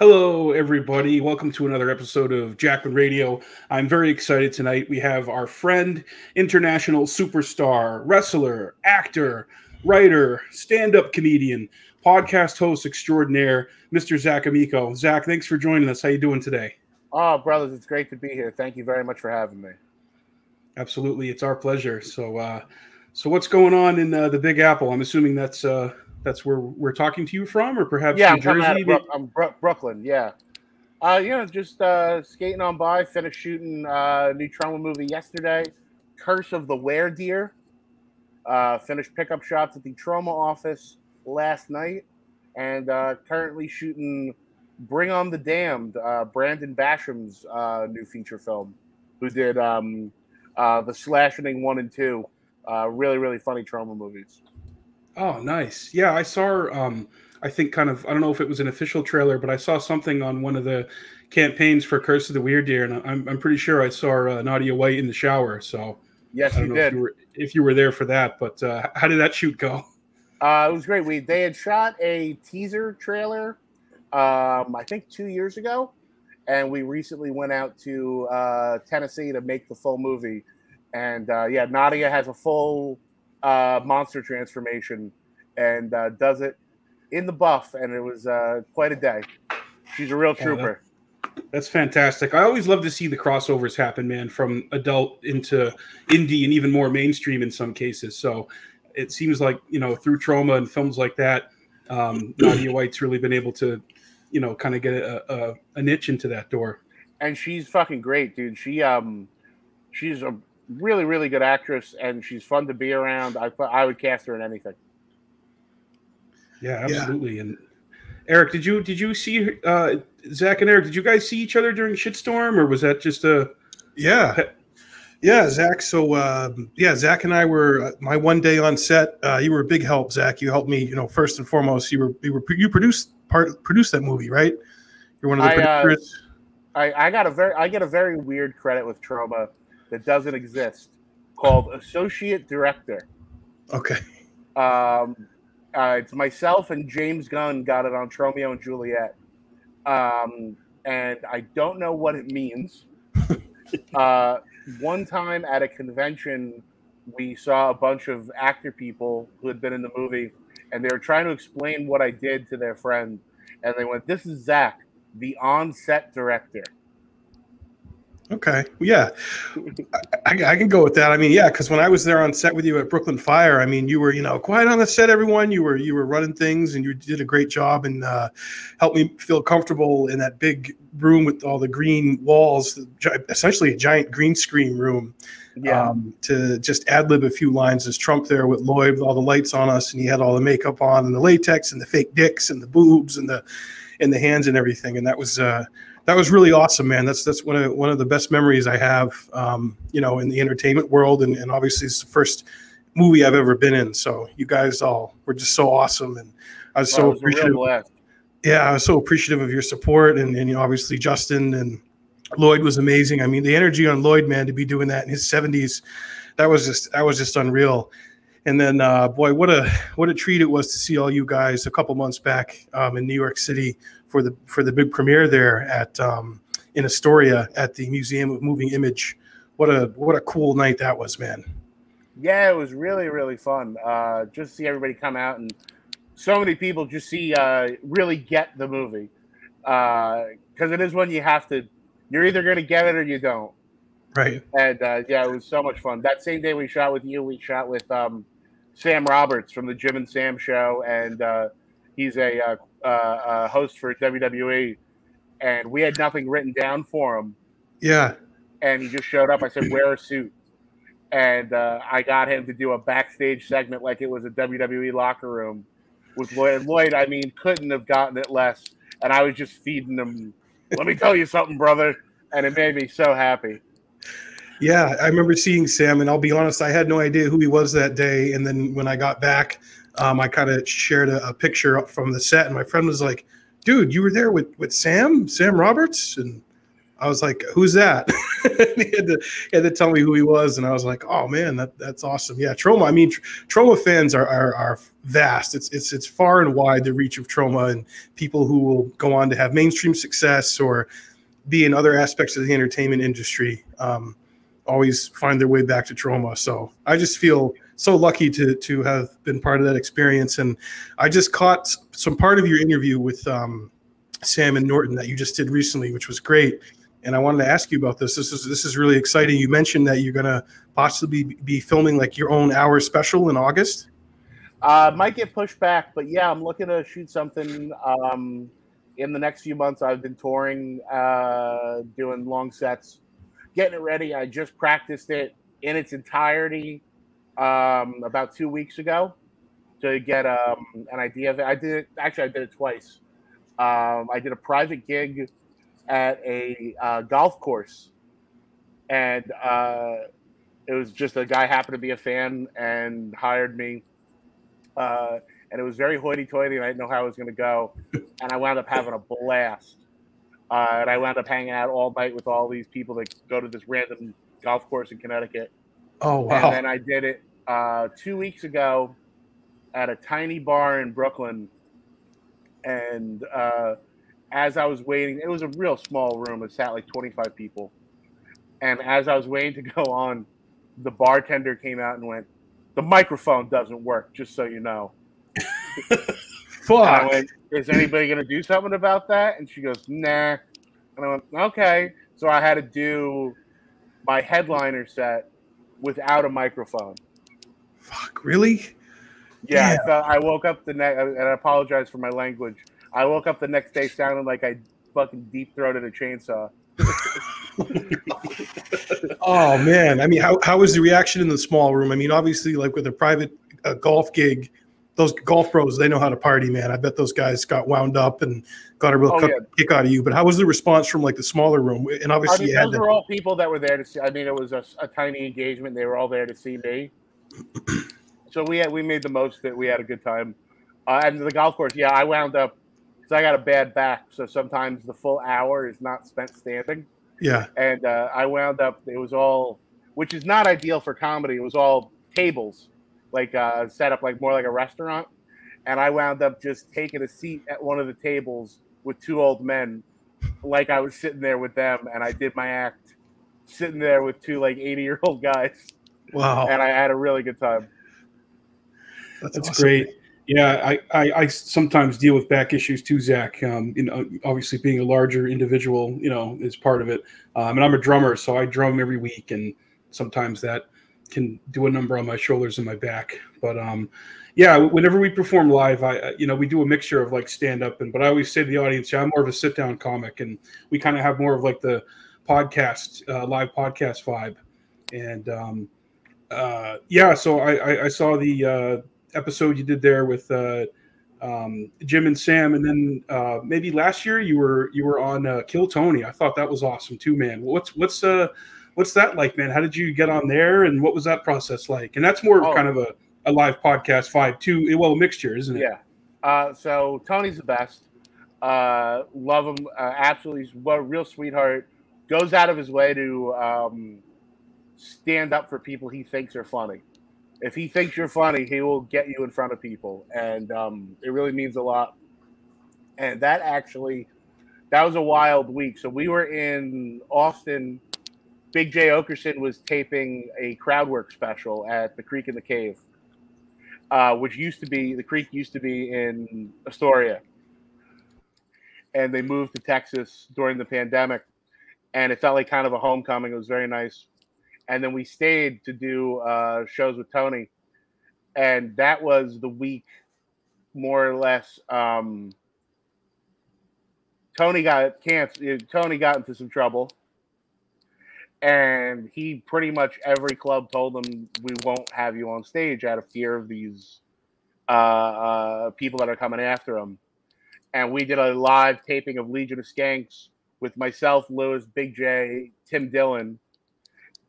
Hello, everybody. Welcome to another episode of Jackman Radio. I'm very excited tonight. We have our friend, international superstar, wrestler, actor, writer, stand up comedian, podcast host extraordinaire, Mr. Zach Amico. Zach, thanks for joining us. How you doing today? Oh, brothers, it's great to be here. Thank you very much for having me. Absolutely, it's our pleasure. So, uh, so what's going on in uh, the Big Apple? I'm assuming that's uh, that's where we're talking to you from, or perhaps yeah, New I'm, Jersey. Bro- I'm Bro- Brooklyn. Yeah, uh, you know, just uh, skating on by. Finished shooting uh, a new Troma movie yesterday, Curse of the Weredeer. Uh, finished pickup shots at the Troma office last night, and uh, currently shooting Bring on the Damned, uh, Brandon Basham's uh, new feature film, who did um, uh, the Slashing one and two. Uh, really, really funny Troma movies. Oh, nice. Yeah, I saw. Um, I think kind of. I don't know if it was an official trailer, but I saw something on one of the campaigns for Curse of the Weredeer, and I'm, I'm pretty sure I saw uh, Nadia White in the shower. So Yes, I you don't know did. if you were if you were there for that. But uh, how did that shoot go? Uh, it was great. We they had shot a teaser trailer, um, I think two years ago, and we recently went out to uh, Tennessee to make the full movie. And uh, yeah, Nadia has a full uh, monster transformation and uh, does it in the buff, and it was uh, quite a day. She's a real trooper. That's fantastic. I always love to see the crossovers happen, man, from adult into indie and even more mainstream in some cases. So it seems like you know through Troma and films like that, um, Nadia White's really been able to, you know, kind of get a, a, a niche into that door. and she's fucking great, dude. She um, she's a really really good actress, and she's fun to be around. I I would cast her in anything. Yeah, Yeah. absolutely. And Eric, did you did you see uh, Zach and Eric? Did you guys see each other during Shitstorm, or was that just a? Yeah. Yeah, Zach. So, um, yeah, Zach and I were uh, my one day on set. Uh, you were a big help, Zach. You helped me. You know, first and foremost, you were you were you produced part produced that movie, right? You're one of the I, uh, producers. I I got a very I get a very weird credit with Troma that doesn't exist, called associate director. okay. Um, uh, it's myself and James Gunn got it on Tromeo and Juliet. Um, and I don't know what it means. uh, one time at a convention, we saw a bunch of actor people who had been in the movie, and they were trying to explain what I did to their friend. And they went, This is Zach, the on set director. Okay. Yeah. I, I can go with that. I mean, yeah, because when I was there on set with you at Brooklyn Fire, I mean, you were, you know, quiet on the set, everyone. You were, you were running things, and you did a great job and uh, helped me feel comfortable in that big room with all the green walls, essentially a giant green screen room. Yeah. Um, to just ad lib a few lines as Trump there with Lloyd with all the lights on us, and he had all the makeup on and the latex and the fake dicks and the boobs and the and the hands and everything, and that was. Uh, that was really awesome, man. That's that's one of one of the best memories I have, um, you know, in the entertainment world, and, and obviously it's the first movie I've ever been in. So you guys all were just so awesome, and I was so was appreciative. Yeah, I was so appreciative of your support, and and you know, obviously Justin and Lloyd was amazing. I mean, the energy on Lloyd, man, to be doing that in his seventies, that was just that was just unreal. And then, uh, boy, what a what a treat it was to see all you guys a couple months back um, in New York City for the for the big premiere there at um, in Astoria at the Museum of Moving Image. What a what a cool night that was, man. Yeah, it was really, really fun. Uh, just to see everybody come out and so many people just see uh, really get the movie because it is one you have to. You're either going to get it or you don't. Right. And uh, yeah, it was so much fun. That same day we shot with you, we shot with um, Sam Roberts from the Jim and Sam show, and uh, he's a uh, uh, host for WWE. And we had nothing written down for him, Yeah. and he just showed up. I said, "Wear a suit," and uh, I got him to do a backstage segment like it was a WWE locker room with Lloyd. Lloyd, I mean, couldn't have gotten it less. And I was just feeding him. Let me tell you something, brother, and it made me so happy. Yeah, I remember seeing Sam, and I'll be honest, I had no idea who he was that day. And then when I got back, um, I kind of shared a, a picture from the set, and my friend was like, "Dude, you were there with with Sam, Sam Roberts," and I was like, "Who's that?" he, had to, he had to tell me who he was, and I was like, "Oh man, that, that's awesome." Yeah, Troma. I mean, tr- Troma fans are, are are vast. It's it's it's far and wide the reach of Troma, and people who will go on to have mainstream success or be in other aspects of the entertainment industry. Um, always find their way back to Troma. So I just feel so lucky to to have been part of that experience. And I just caught some part of your interview with um, Sam and Norton that you just did recently, which was great. And I wanted to ask you about this. This is this is really exciting. You mentioned that you're gonna possibly be filming like your own hour special in August. Uh, might get pushed back, but yeah, I'm looking to shoot something um, in the next few months. I've been touring, uh, doing long sets, getting it ready. I just practiced it in its entirety um, about two weeks ago to get um, an idea of it. I did it actually. I did it twice. Um, I did a private gig at a uh, golf course, and uh, it was just a guy happened to be a fan and hired me. Uh, and it was very hoity-toity, and I didn't know how it was going to go. And I wound up having a blast. Uh, and I wound up hanging out all night with all these people that go to this random golf course in Connecticut. Oh wow! And then I did it uh, two weeks ago at a tiny bar in Brooklyn, and uh, as I was waiting, it was a real small room. It sat like 25 people. And as I was waiting to go on, the bartender came out and went, The microphone doesn't work, just so you know. Fuck. Went, Is anybody going to do something about that? And she goes, Nah. And I went, Okay. So I had to do my headliner set without a microphone. Fuck, really? Yeah, I, I woke up the next, and I apologize for my language. I woke up the next day sounding like I fucking deep throated a chainsaw. oh man, I mean, how how was the reaction in the small room? I mean, obviously, like with a private uh, golf gig, those golf pros they know how to party, man. I bet those guys got wound up and got a real Oh, kick, yeah. kick out of you. But how was the response from like the smaller room? And I obviously, mean, you had those to, were all people that were there to see. I mean, it was a, a tiny engagement. They were all there to see me. So we had we made the most of it. We had a good time. Uh, and the golf course, yeah, I wound up because I got a bad back, so sometimes the full hour is not spent standing. yeah, And uh, I wound up. It was all, which is not ideal for comedy. It was all tables, like uh, set up like more like a restaurant. And I wound up just taking a seat at one of the tables with two old men, like I was sitting there with them, and I did my act, sitting there with two like eighty year old guys, wow, and I had a really good time. That's, That's awesome. great. Yeah, I, I, I sometimes deal with back issues too, Zach. Um, you know, obviously being a larger individual, you know, is part of it. Um, and I'm a drummer, so I drum every week, and sometimes that can do a number on my shoulders and my back. But um, yeah, whenever we perform live, I you know we do a mixture of like stand up and, but I always say to the audience, yeah, I'm more of a sit down comic, and we kind of have more of like the podcast, uh, live podcast vibe. And um, uh, yeah, so I, I, I saw the uh, episode you did there with uh, um, Jim and Sam, and then uh, maybe last year you were you were on uh, Kill Tony. I thought that was awesome too, man. What's what's uh what's that like, man? How did you get on there, and what was that process like? And that's more Oh. kind of a, a live podcast vibe too. Well, a mixture, isn't it? Yeah. Uh, so Tony's the best. Uh, love him. Uh, absolutely, he's a real sweetheart. Goes out of his way to um, stand up for people he thinks are funny. If he thinks you're funny, he will get you in front of people, and um, it really means a lot. And that actually, that was a wild week. So we were in Austin. Big Jay Oakerson was taping a crowd work special at the Creek in the Cave uh, which used to be the creek used to be in Astoria, and they moved to Texas during the pandemic, and it felt like kind of a homecoming. It was very nice, and then we stayed to do uh, shows with Tony, and that was the week, more or less. Um, Tony got cancer. Tony got into some trouble, and he pretty much every club told him we won't have you on stage out of fear of these uh, uh, people that are coming after him. And we did a live taping of Legion of Skanks with myself, Luis, Big Jay, Tim Dillon,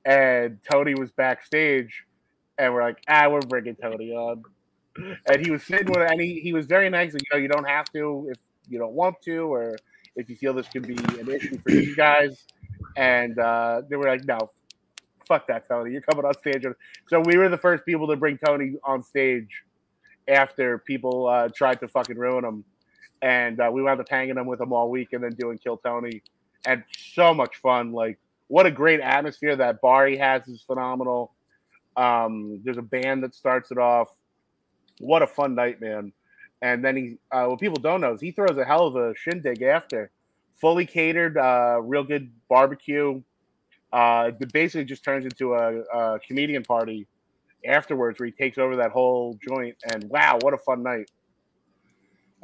and Tony was backstage, and we're like, ah, we're bringing Tony on. And he was sitting with, and he, he was very nice. Like, you know, you don't have to if you don't want to, or if you feel this could be an issue for you guys. and uh, they were like, "No, fuck that, Tony. You're coming on stage." So we were the first people to bring Tony on stage after people uh, tried to fucking ruin him, and uh, we wound up hanging him with him all week and then doing Kill Tony, and so much fun. Like, what a great atmosphere that bar he has is phenomenal. Um, there's a band that starts it off. What a fun night, man! And then he, uh, what people don't know is he throws a hell of a shindig after, fully catered, uh, real good barbecue. Uh, it basically just turns into a, a comedian party afterwards where he takes over that whole joint. And wow, what a fun night!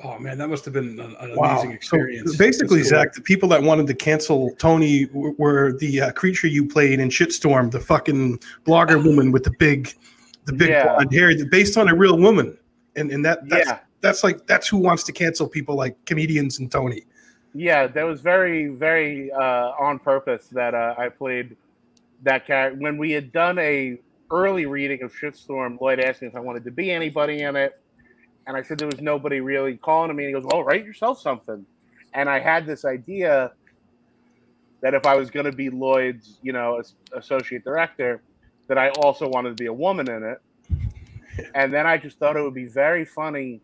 Oh man, that must have been an, an Wow. amazing experience. So basically, cool. Zach, the people that wanted to cancel Tony w- were the uh, creature you played in Shitstorm, the fucking blogger woman with the big, the big Yeah. blonde hair, based on a real woman, and and that that's, Yeah. that's like that's who wants to cancel people like comedians and Tony. Yeah, that was very, very uh, on purpose that uh, I played that character. When we had done a early reading of Shitstorm, Lloyd asked me if I wanted to be anybody in it, and I said there was nobody really calling to me. And he goes, "Well, write yourself something." And I had this idea that if I was going to be Lloyd's, you know, as- associate director, that I also wanted to be a woman in it. And then I just thought it would be very funny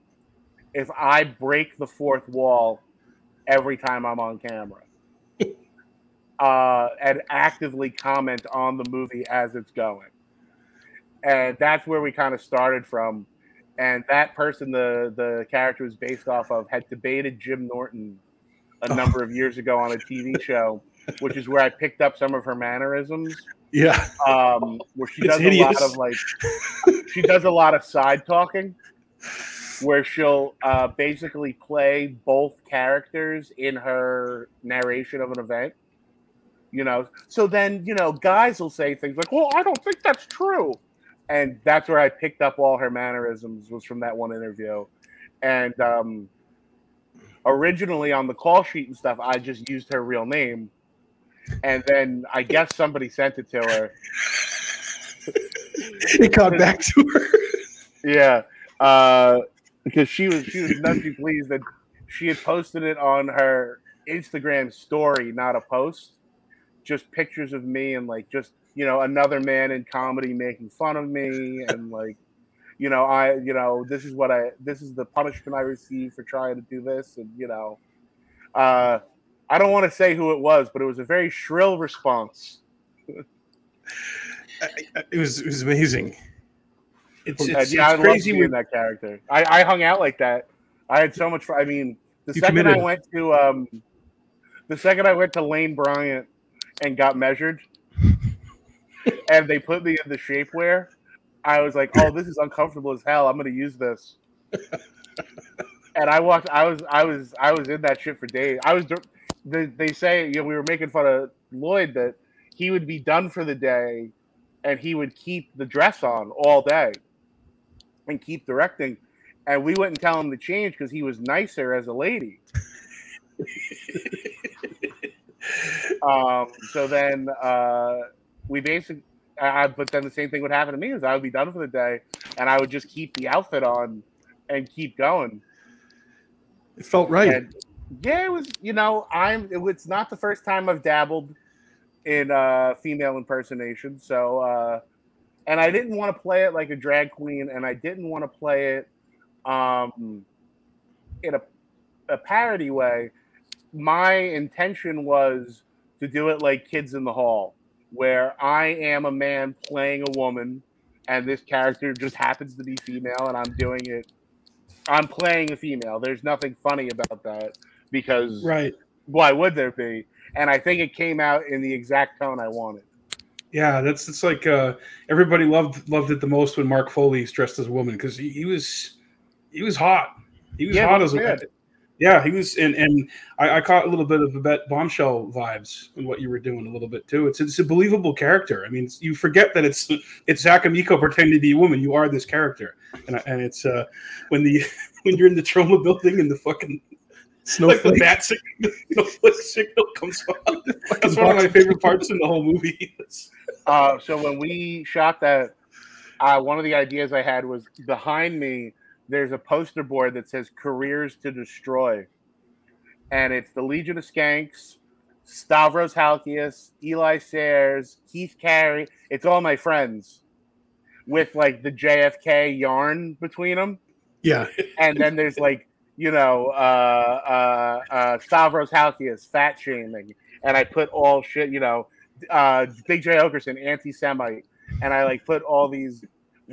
if I break the fourth wall every time I'm on camera. uh, and actively comment on the movie as it's going. And that's where we kind of started from. And that person, the the character was based off of, had debated Jim Norton a number of years ago on a TV show, which is where I picked up some of her mannerisms. Yeah, Um, where she It's does a lot of like, she does a lot of side talking, where she'll uh, basically play both characters in her narration of an event. You know, so then you know, guys will say things like, "Well, I don't think that's true," and that's where I picked up all her mannerisms was from that one interview. And um, originally on the call sheet and stuff, I just used her real name, and then I guess somebody sent it to her. it got back to her. Yeah, uh, because she was she was nutty pleased that she had posted it on her Instagram story, not a post. Just pictures of me and like just you know another man in comedy making fun of me and like you know I you know this is what I this is the punishment I receive for trying to do this and you know uh, I don't want to say who it was, but it was a very shrill response. It was it was amazing. It's, it's, yeah, I it's love crazy. being When, that character. I, I hung out like that. I had so much fun. I mean, the You second I went to um, the second I went to Lane Bryant and got measured, and they put me in the shapewear, I was like, "Oh, this is uncomfortable as hell. I'm going to use this." and I walked. I was. I was. I was in that shit for days. I was. They, they say you know we were making fun of Lloyd that he would be done for the day, and he would keep the dress on all day and keep directing. And we wouldn't tell him to change because he was nicer as a lady. um, so then uh, we basically, I, but then the same thing would happen to me is I would be done for the day and I would just keep the outfit on and keep going. It felt right. And yeah, it was, you know, I'm, it, it's not the first time I've dabbled in uh, female impersonation. So, uh, and I didn't want to play it like a drag queen, and I didn't want to play it um, in a, a parody way. My intention was to do it like Kids in the Hall, where I am a man playing a woman, and this character just happens to be female, and I'm doing it. I'm playing a female. There's nothing funny about that because right. why would there be? And I think it came out in the exact tone I wanted. Yeah, that's it's like uh, everybody loved loved it the most when Mark Foley's dressed as a woman because he, he was he was hot. He was Yeah, hot as a did. Yeah. He was and and I, I caught a little bit of Babette Bombshell vibes in what you were doing a little bit too. It's it's a believable character. I mean, you forget that it's it's Zach Amico pretending to be a woman. You are this character, and I- and it's uh when the when you're in the Troma building and the fucking like the Snowflake. bat signal, snowflake signal comes on. That's one of my favorite parts in the whole movie. Uh, so when we shot that, uh, one of the ideas I had was behind me. There's a poster board that says "Careers to Destroy," and it's the Legion of Skanks, Stavros Halkias, Eli Sairs, Keith Carey. It's all my friends with like the JFK yarn between them. Yeah. And then there's like, you know, uh, uh, uh, Stavros Halkias, fat shaming. And I put all shit, you know, uh, Big Jay Oakerson, anti Semite. And I like put all these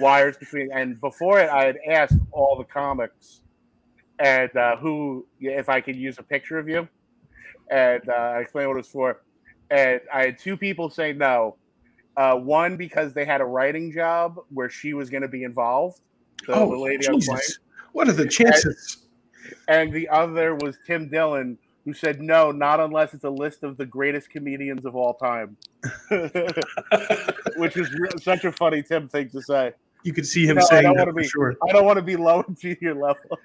wires between. And before it, I had asked all the comics and uh, who, if I could use a picture of you. And uh, I explained what it was for. And I had two people say no. Uh, one because they had a writing job where she was going to be involved. The, oh, the lady was playing. Jesus. What are the chances? And the other was Tim Dillon, who said no, not unless it's a list of the greatest comedians of all time, which is such a funny Tim thing to say. You could see him No, saying that wanna for be- sure. I don't want to be low to your level.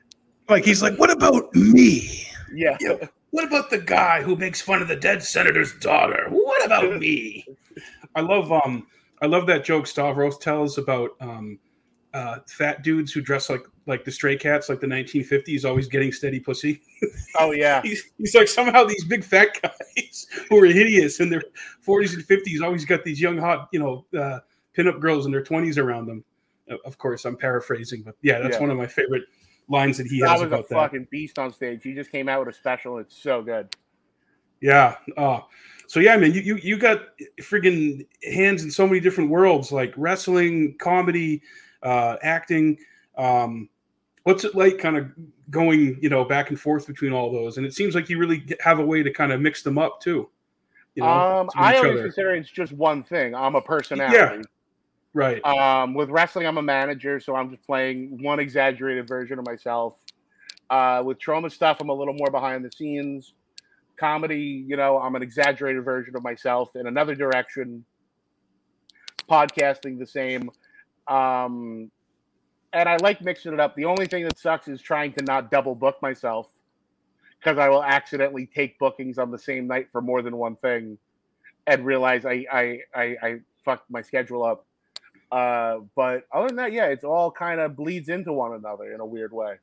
Like he's like, what about me? Yeah, Yeah. What about the guy who makes fun of the dead senator's daughter? What about me? I love um I love that joke Stavros tells about um uh fat dudes who dress like like the stray cats like the 1950s always getting steady pussy. oh yeah, He's, he's like somehow these big fat guys who are hideous in their 40s and 50s always got these young hot, you know, uh pinup girls in their 20s around them. Of course, I'm paraphrasing, but yeah, that's Yeah. one of my favorite lines that he that has was a about that. fucking beast on stage. He just came out with a special. It's so good. Yeah. Uh, so yeah, man, you, you you got friggin' hands in so many different worlds, like wrestling, comedy, uh, acting. Um, what's it like, kind of going, you know, back and forth between all those? And it seems like you really have a way to kind of mix them up too. You know, um, I always other. consider it's just one thing. I'm a personality. Right. Um, with wrestling, I'm a manager, so I'm just playing one exaggerated version of myself. Uh, with Troma stuff, I'm a little more behind the scenes. Comedy, you know, I'm an exaggerated version of myself in another direction. Podcasting, the same. Um, and I like mixing it up. The only thing that sucks is trying to not double book myself because I will accidentally take bookings on the same night for more than one thing and realize I I I, I fucked my schedule up. Uh, but other than that, yeah, it's all kind of bleeds into one another in a weird way,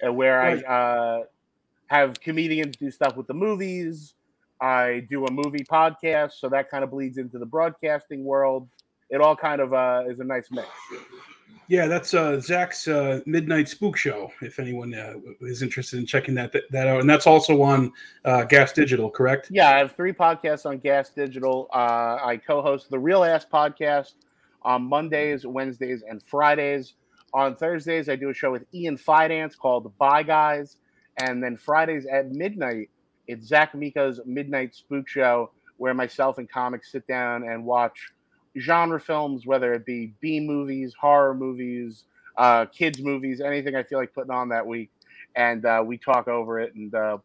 and where Right. I uh, have comedians do stuff with the movies. I do a movie podcast, so that kind of bleeds into the broadcasting world. It all kind of uh, is a nice mix. Yeah, that's uh, Zach's uh, Midnight Spook Show. If anyone uh, is interested in checking that that out, and that's also on uh, Gas Digital, correct? Yeah, I have three podcasts on Gas Digital. Uh, I co-host the Real Ass podcast on Mondays, Wednesdays, and Fridays. On Thursdays, I do a show with Ian Fidance called Bye Guys, and then Fridays at midnight, it's Zach Amico's Midnight Spook Show, where myself and comics sit down and watch genre films, whether it be B movies, horror movies, uh, kids movies, anything I feel like putting on that week, and uh, we talk over it and uh,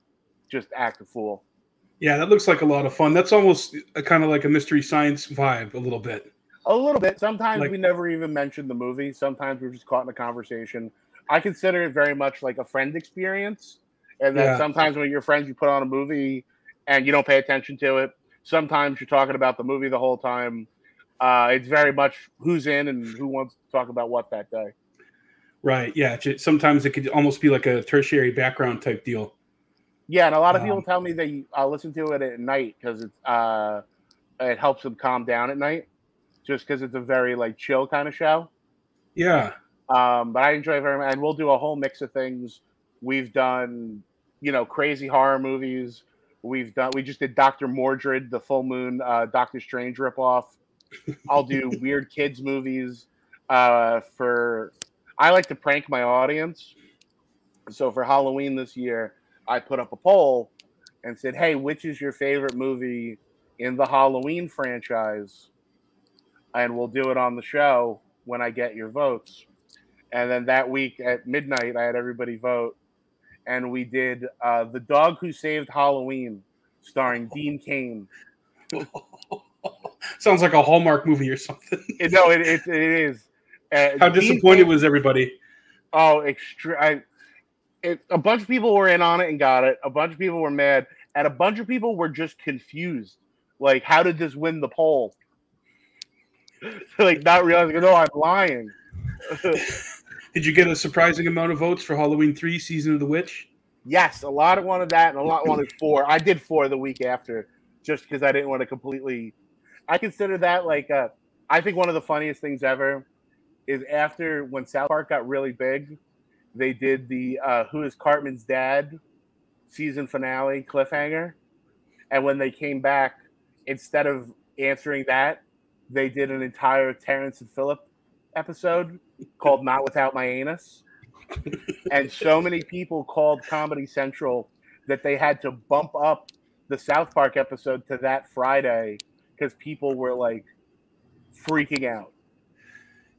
just act a fool. Yeah, that looks like a lot of fun. That's almost a, kind of like a mystery science vibe, a little bit. A little bit. Sometimes Like- we never even mention the movie. Sometimes we're just caught in a conversation. I consider it very much like a friend experience. And then Yeah. sometimes when you're friends, you put on a movie and you don't pay attention to it. Sometimes you're talking about the movie the whole time. Uh, it's very much who's in and who wants to talk about what that day. Right. Yeah. Sometimes it could almost be like a tertiary background type deal. Yeah, and a lot of people Um, tell me they uh, listen to it at night because it's uh, it helps them calm down at night, just because it's a very like chill kind of show. Yeah. Um, but I enjoy it very much, and we'll do a whole mix of things. We've done, you know, crazy horror movies. We've done. We just did Doctor Mordrid, the Full Moon uh, Doctor Strange ripoff. I'll do weird kids movies. Uh, for I like to prank my audience. So for Halloween this year, I put up a poll and said, "Hey, which is your favorite movie in the Halloween franchise?" And we'll do it on the show when I get your votes. And then that week at midnight, I had everybody vote, and we did uh, "The Dog Who Saved Halloween," starring Dean Cain. Sounds like a Hallmark movie or something. It- no, it, it, it is. Uh, How Dean disappointed was everybody? Oh, it, a bunch of people were in on it and got it. A bunch of people were mad, and a bunch of people were just confused. Like, how did this win the poll? like, not realizing, no, I'm lying. Did you get a surprising amount of votes for Halloween 3 Season of the Witch? Yes, a lot wanted that, and a lot wanted four. I did four the week after, just because I didn't want to completely. I consider that like uh, I think one of the funniest things ever is after when South Park got really big, they did the uh, Who is Cartman's Dad season finale cliffhanger. And when they came back, instead of answering that, they did an entire Terrance and Phillip episode called Not Without My Anus. and so many people called Comedy Central that they had to bump up the South Park episode to that Friday because people were like freaking out.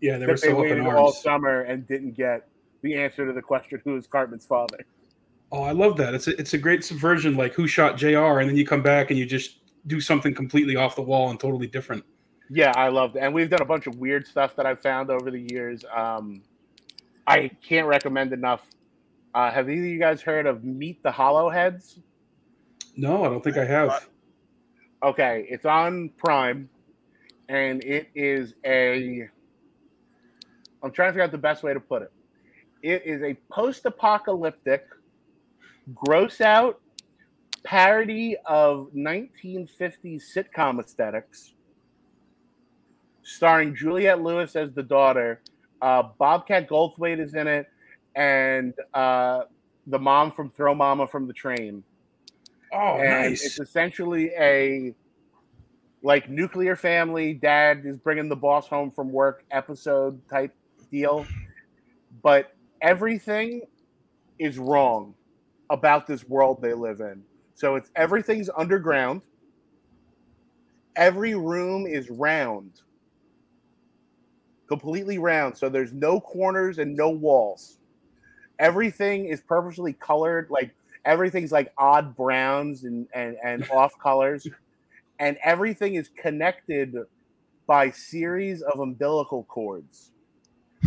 Yeah, they were they so waited all summer and didn't get the answer to the question who is Cartman's father. Oh, I love that. It's a, it's a great subversion, like who shot Jr. And then you come back and you just do something completely off the wall and totally different. Yeah, I loved it. And we've done a bunch of weird stuff that I've found over the years. Um, I can't recommend enough. Uh, have either of you guys heard of Meet the Hollowheads? No, I don't think I have. Okay, it's on Prime, and it is a. I'm trying to figure out the best way to put it. It is a post-apocalyptic, gross out parody of 1950s sitcom aesthetics, starring Juliette Lewis as the daughter. Uh, Bobcat Goldthwait is in it, and uh, the mom from Throw Mama from the Train. Oh, and nice. it's essentially a like nuclear family. Dad is bringing the boss home from work episode type deal. But everything is wrong about this world they live in. So it's everything's underground. Every room is round completely round so there's no corners and no walls. Everything is purposely colored like everything's like odd browns and and, and off colors. And everything is connected by series of umbilical cords.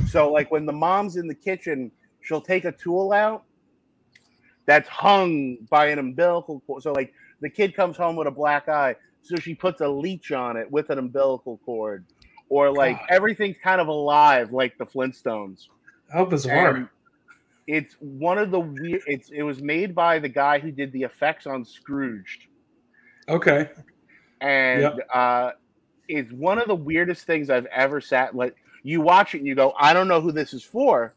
So like when the mom's in the kitchen she'll take a tool out that's hung by an umbilical cord. So like the kid comes home with a black eye so she puts a leech on it with an umbilical cord or like God. everything's kind of alive like the flintstones How bizarre. and it's one of the weird. It's it was made by the guy who did the effects on Scrooged, okay. and Yep. uh, it's one of the weirdest things I've ever sat. Like you watch it and you go, I don't know who this is for,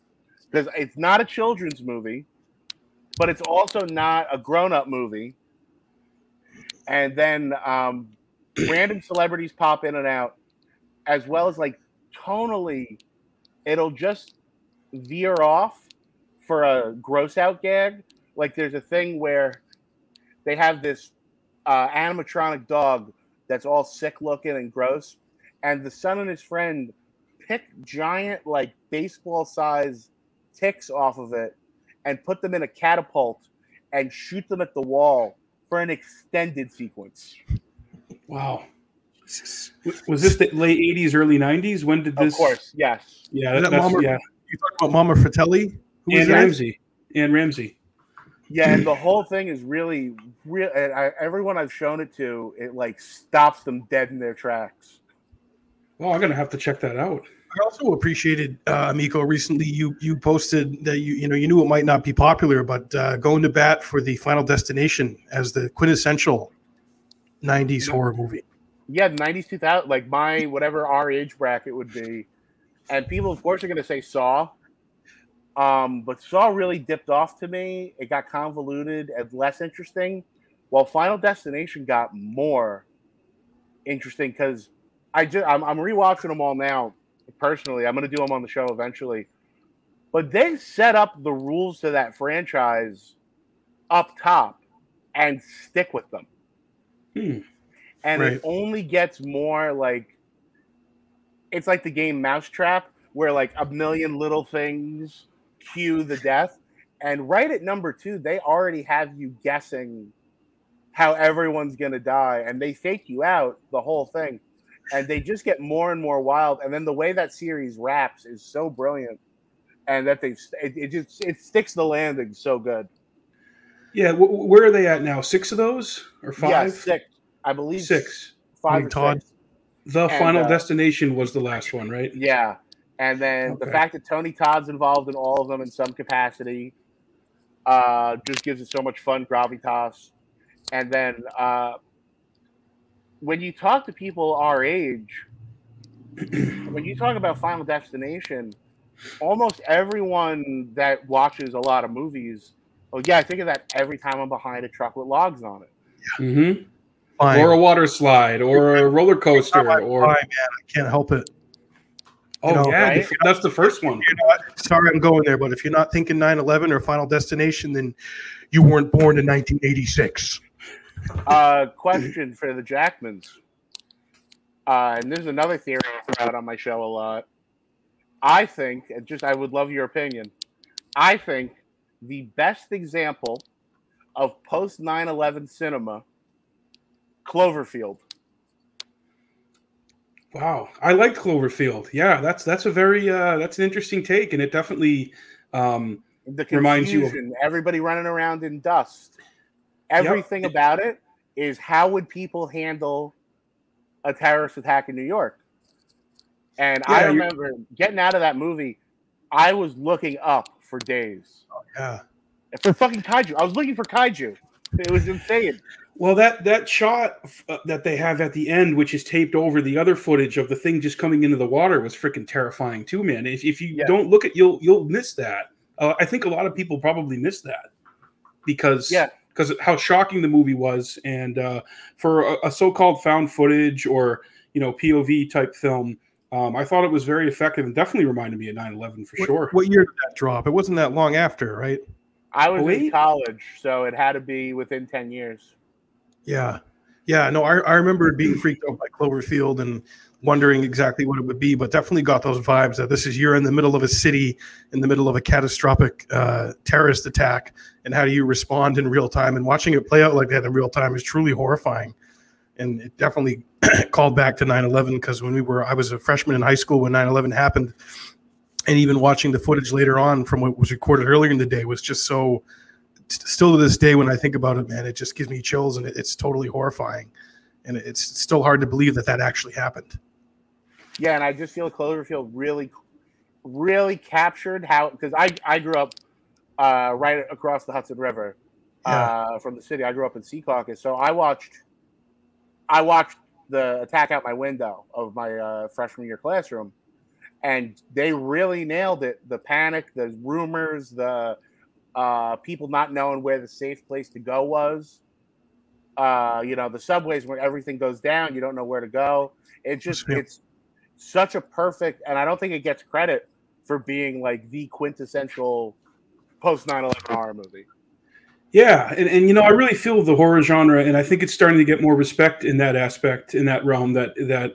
because it's not a children's movie, but it's also not a grown-up movie. And then um, random celebrities pop in and out, as well as like tonally, it'll just veer off for a gross out gag. Like there's a thing where they have this uh, animatronic dog that's all sick looking and gross, and the son and his friend pick giant like baseball size ticks off of it and put them in a catapult and shoot them at the wall for an extended sequence. Wow. W- Was this the late 80s, early 90s? When did this? Of course, yes. Yeah, Is that that's, Mama- yeah. You talking about Mama Fratelli? Who was And? Ramsey. And Ramsey. Yeah, and the whole thing is really, real. And I, everyone I've shown it to, it like stops them dead in their tracks. Well, I'm gonna have to check that out. I also appreciated uh, Miko recently. You you posted that you you know you knew it might not be popular, but uh, going to bat for the Final Destination as the quintessential '90s horror movie. Yeah, nineties, two thousand, like my whatever our age bracket would be, and people of course are going to say Saw, um, but Saw really dipped off to me. It got convoluted and less interesting, while Final Destination got more interesting because I just I'm, I'm rewatching them all now. Personally, I'm going to do them on the show eventually, but they set up the rules to that franchise up top and stick with them Hmm. And Right. it only gets more like it's like the game Mousetrap, where like a million little things cue the death, and right at number two, they already have you guessing how everyone's gonna die, and they fake you out the whole thing, and they just get more and more wild, and then the way that series wraps is so brilliant, and that they it, it just it sticks the landing so good. Yeah, where are they at now? Six of those or five? Yeah, six, I believe Six. five Like or Todd. six. The And, Final uh, Destination was the last one, right? Yeah. And then the fact that Tony Todd's involved in all of them in some capacity uh, just gives it so much fun gravitas. And then uh, when you talk to people our age, when you talk about Final Destination, almost everyone that watches a lot of movies, oh yeah, I think of that every time I'm behind a truck with logs on it. Or a water slide, or a roller coaster, or Fine, man, I can't help it. oh You know, yeah, right? that's the first one. Not, sorry, I'm going there, but if you're not thinking 9/11 or Final Destination, then you weren't born in 1986. Uh, question for the Jackmans. Uh, and this is another theory I throw out on my show a lot. I think, and just I would love your opinion. I think the best example of post 9 11 cinema, Cloverfield. Wow, I like Cloverfield. Yeah, that's that's a very uh, that's an interesting take, and it definitely um, The Reminds you of- everybody running around in dust. Everything about it is how would people handle a terrorist attack in New York? And I Yeah, you- remember getting out of that movie, I was looking up for days. Oh, Yeah, For fucking kaiju. I was looking for kaiju. It was insane. Well, that that shot uh, that they have at the end, which is taped over the other footage of the thing just coming into the water, was freaking terrifying too, man. If, if you Yeah. don't look at, you'll you'll miss that. Uh, I think a lot of people probably miss that because Yeah. because how shocking the movie was, and uh, for a, a so-called found footage or you know POV type film, um, I thought it was very effective and definitely reminded me of 9/11 for what, sure. What year did that drop? It wasn't that long after, right? I was Oh, in college, so it had to be within 10 years. Yeah, yeah. No, I, I remember being freaked out by Cloverfield and wondering exactly what it would be, but definitely got those vibes that this is you're in the middle of a city, in the middle of a catastrophic uh, terrorist attack, and how do you respond in real time? And watching it play out like that in real time is truly horrifying. And it definitely called back to 9/11 because when we were, I was a freshman in high school when 9/11 happened, and even watching the footage later on from what was recorded earlier in the day was just so. Still to this day, when I think about it, man, it just gives me chills, and it, it's totally horrifying and it's still hard to believe that that actually happened. Yeah, and I just feel Cloverfield really, really captured how because I I grew up uh, right across the Hudson River uh, from the city. I grew up in Secaucus, so I watched I watched the attack out my window of my uh, freshman year classroom, and they really nailed it. The panic, the rumors, the uh, people not knowing where the safe place to go was. Uh, you know, the subways where everything goes down, you don't know where to go. It just Yeah. it's such a perfect, and I don't think it gets credit for being like the quintessential post 9/11 horror movie. Yeah, and, and you know, I really feel the horror genre, and I think it's starting to get more respect in that aspect, in that realm. That that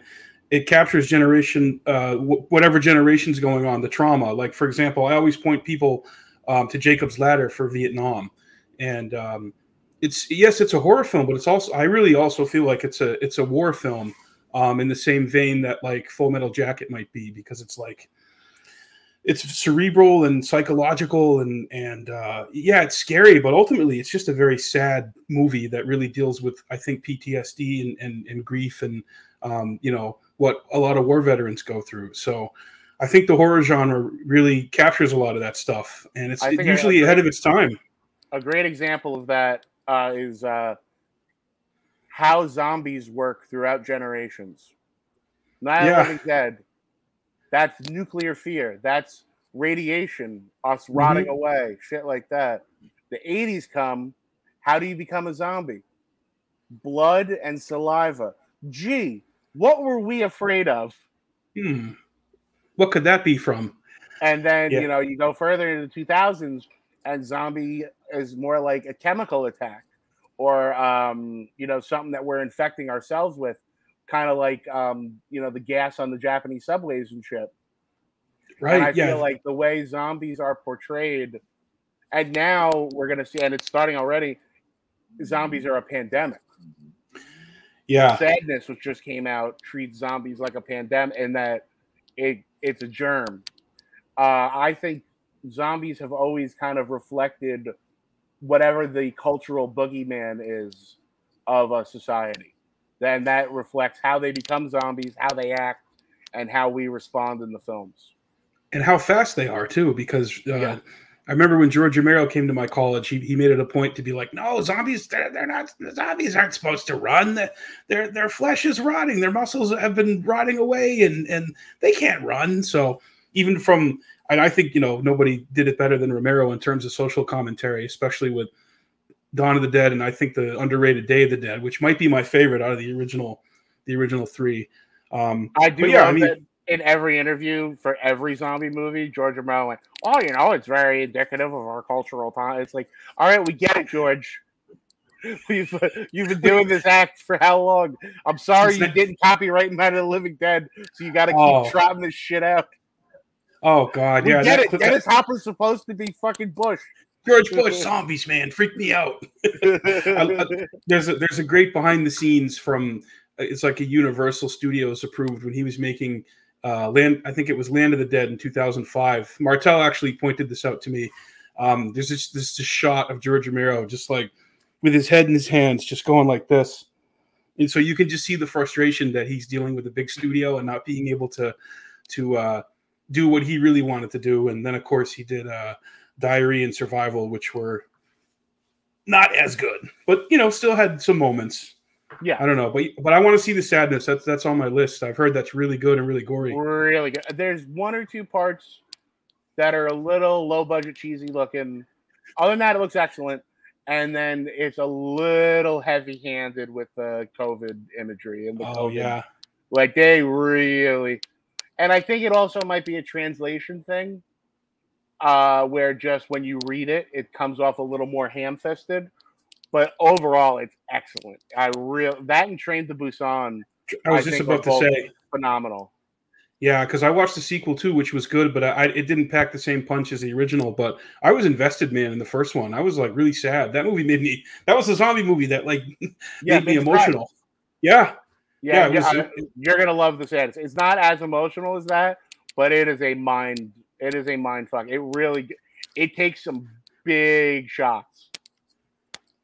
it captures generation, uh, wh- whatever generation's going on, the trauma. Like for example, I always point people um, to Jacob's Ladder for Vietnam, and um, it's yes, it's a horror film, but it's also I really also feel like it's a it's a war film, um, in the same vein that like Full Metal Jacket might be, because it's like it's cerebral and psychological and and uh, yeah, it's scary, but ultimately it's just a very sad movie that really deals with I think PTSD and and, and grief and um, you know what a lot of war veterans go through. So I think the horror genre really captures a lot of that stuff, and it's I think I usually ahead of its time. A great example of that uh, is uh, how zombies work throughout generations. 9 Yeah. 11 dead. That's nuclear fear. That's radiation, us rotting away, shit like that. The 80s come. How do you become a zombie? Blood and saliva. Gee, what were we afraid of? Hmm. What could that be from? And then, Yeah. you know, you go further into the 2000s, and zombie is more like a chemical attack or, um, you know, something that we're infecting ourselves with, kind of like, um, you know, the gas on the Japanese subways and shit. Right? And I yeah. feel like the way zombies are portrayed, and now we're going to see, and it's starting already, zombies are a pandemic. Yeah. Sadness, which just came out, treats zombies like a pandemic, and that it it's a germ. Uh, I think zombies have always kind of reflected whatever the cultural boogeyman is of a society. Then that reflects how they become zombies, how they act, and how we respond in the films. and how fast they are too because uh, Yeah. I remember when George Romero came to my college, he, he made it a point to be like, no, zombies, they're, they're not, the zombies aren't supposed to run. Their, their flesh is rotting. Their muscles have been rotting away and, and they can't run. So even from, and I think, you know, nobody did it better than Romero in terms of social commentary, especially with Dawn of the Dead. And I think the underrated Day of the Dead, which might be my favorite out of the original, the original three. Um, I do yeah, I mean, in every interview for every zombie movie, George Romero went, "Oh, you know, it's very indicative of our cultural time." It's like, all right, we get it, George. You've you've been doing this act for how long? I'm sorry you didn't copyright Night of the Living Dead, so you got to keep oh. trotting this shit out. Oh God, we yeah, get it. Dennis Hopper's supposed to be fucking Bush. George Bush zombies, man, freak me out. I, I, there's a there's a great behind the scenes from uh, it's like a Universal Studios approved when he was making uh, Land. I think it was Land of the Dead in 2005. Martel actually pointed this out to me. Um, there's this this, this shot of George Romero just like with his head in his hands, just going like this, and so you can just see the frustration that he's dealing with a big studio and not being able to to uh, do what he really wanted to do. And then of course he did uh, Diary and Survival, which were not as good, but you know still had some moments. Yeah, I don't know, but but I want to see the sadness. That's that's on my list. I've heard that's really good and really gory. Really good. There's one or two parts that are a little low budget, cheesy looking. Other than that, it looks excellent. And then it's a little heavy handed with the COVID imagery and the oh COVID. yeah, like they really. And I think it also might be a translation thing, uh, where just when you read it, it comes off a little more ham fisted but overall, it's excellent. I real that and Train to Busan. I was I just about to say phenomenal. Yeah, because I watched the sequel too, which was good, but I, it didn't pack the same punch as the original. But I was invested, man, in the first one. I was like really sad. That movie made me. That was a zombie movie that like yeah, made me emotional. Yeah, yeah, yeah was, I, you're gonna love this. It's, it's not as emotional as that, but it is a mind. It is a mind fuck. It really. It takes some big shots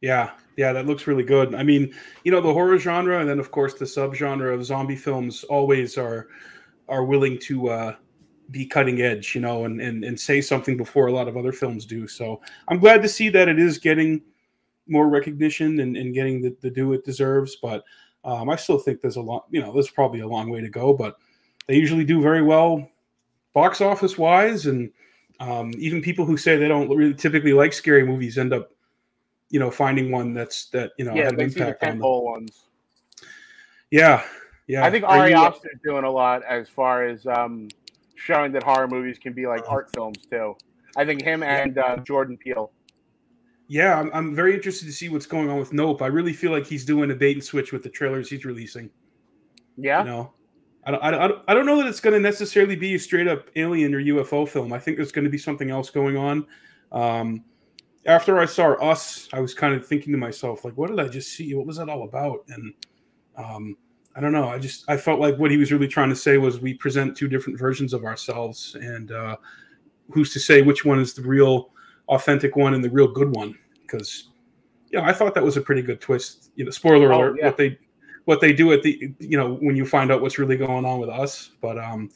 yeah, yeah, that looks really good. I mean, you know, the horror genre and then of course the subgenre of zombie films always are are willing to uh be cutting edge, you know, and, and and say something before a lot of other films do. So I'm glad to see that it is getting more recognition and, and getting the, the due it deserves. But um, I still think there's a lot, you know, there's probably a long way to go, but they usually do very well box office wise. And um, even people who say they don't really typically like scary movies end up you know, finding one that's that you know yeah, had an impact the on them. ones. Yeah, yeah. I think Ari Aster is doing a lot as far as um, showing that horror movies can be like uh-huh. art films too. I think him and uh, Jordan Peele. Yeah, I'm, I'm very interested to see what's going on with Nope. I really feel like he's doing a bait and switch with the trailers he's releasing. Yeah. You know, I don't, I don't, I don't know that it's going to necessarily be a straight up alien or UFO film. I think there's going to be something else going on. Um, after I saw Us, I was kind of thinking to myself, like, what did I just see? What was that all about? And um, I don't know. I just I felt like what he was really trying to say was we present two different versions of ourselves, and uh, who's to say which one is the real authentic one and the real good one? Because you know, I thought that was a pretty good twist. You know, spoiler oh, alert, yeah. what they what they do at the you know when you find out what's really going on with us. But um,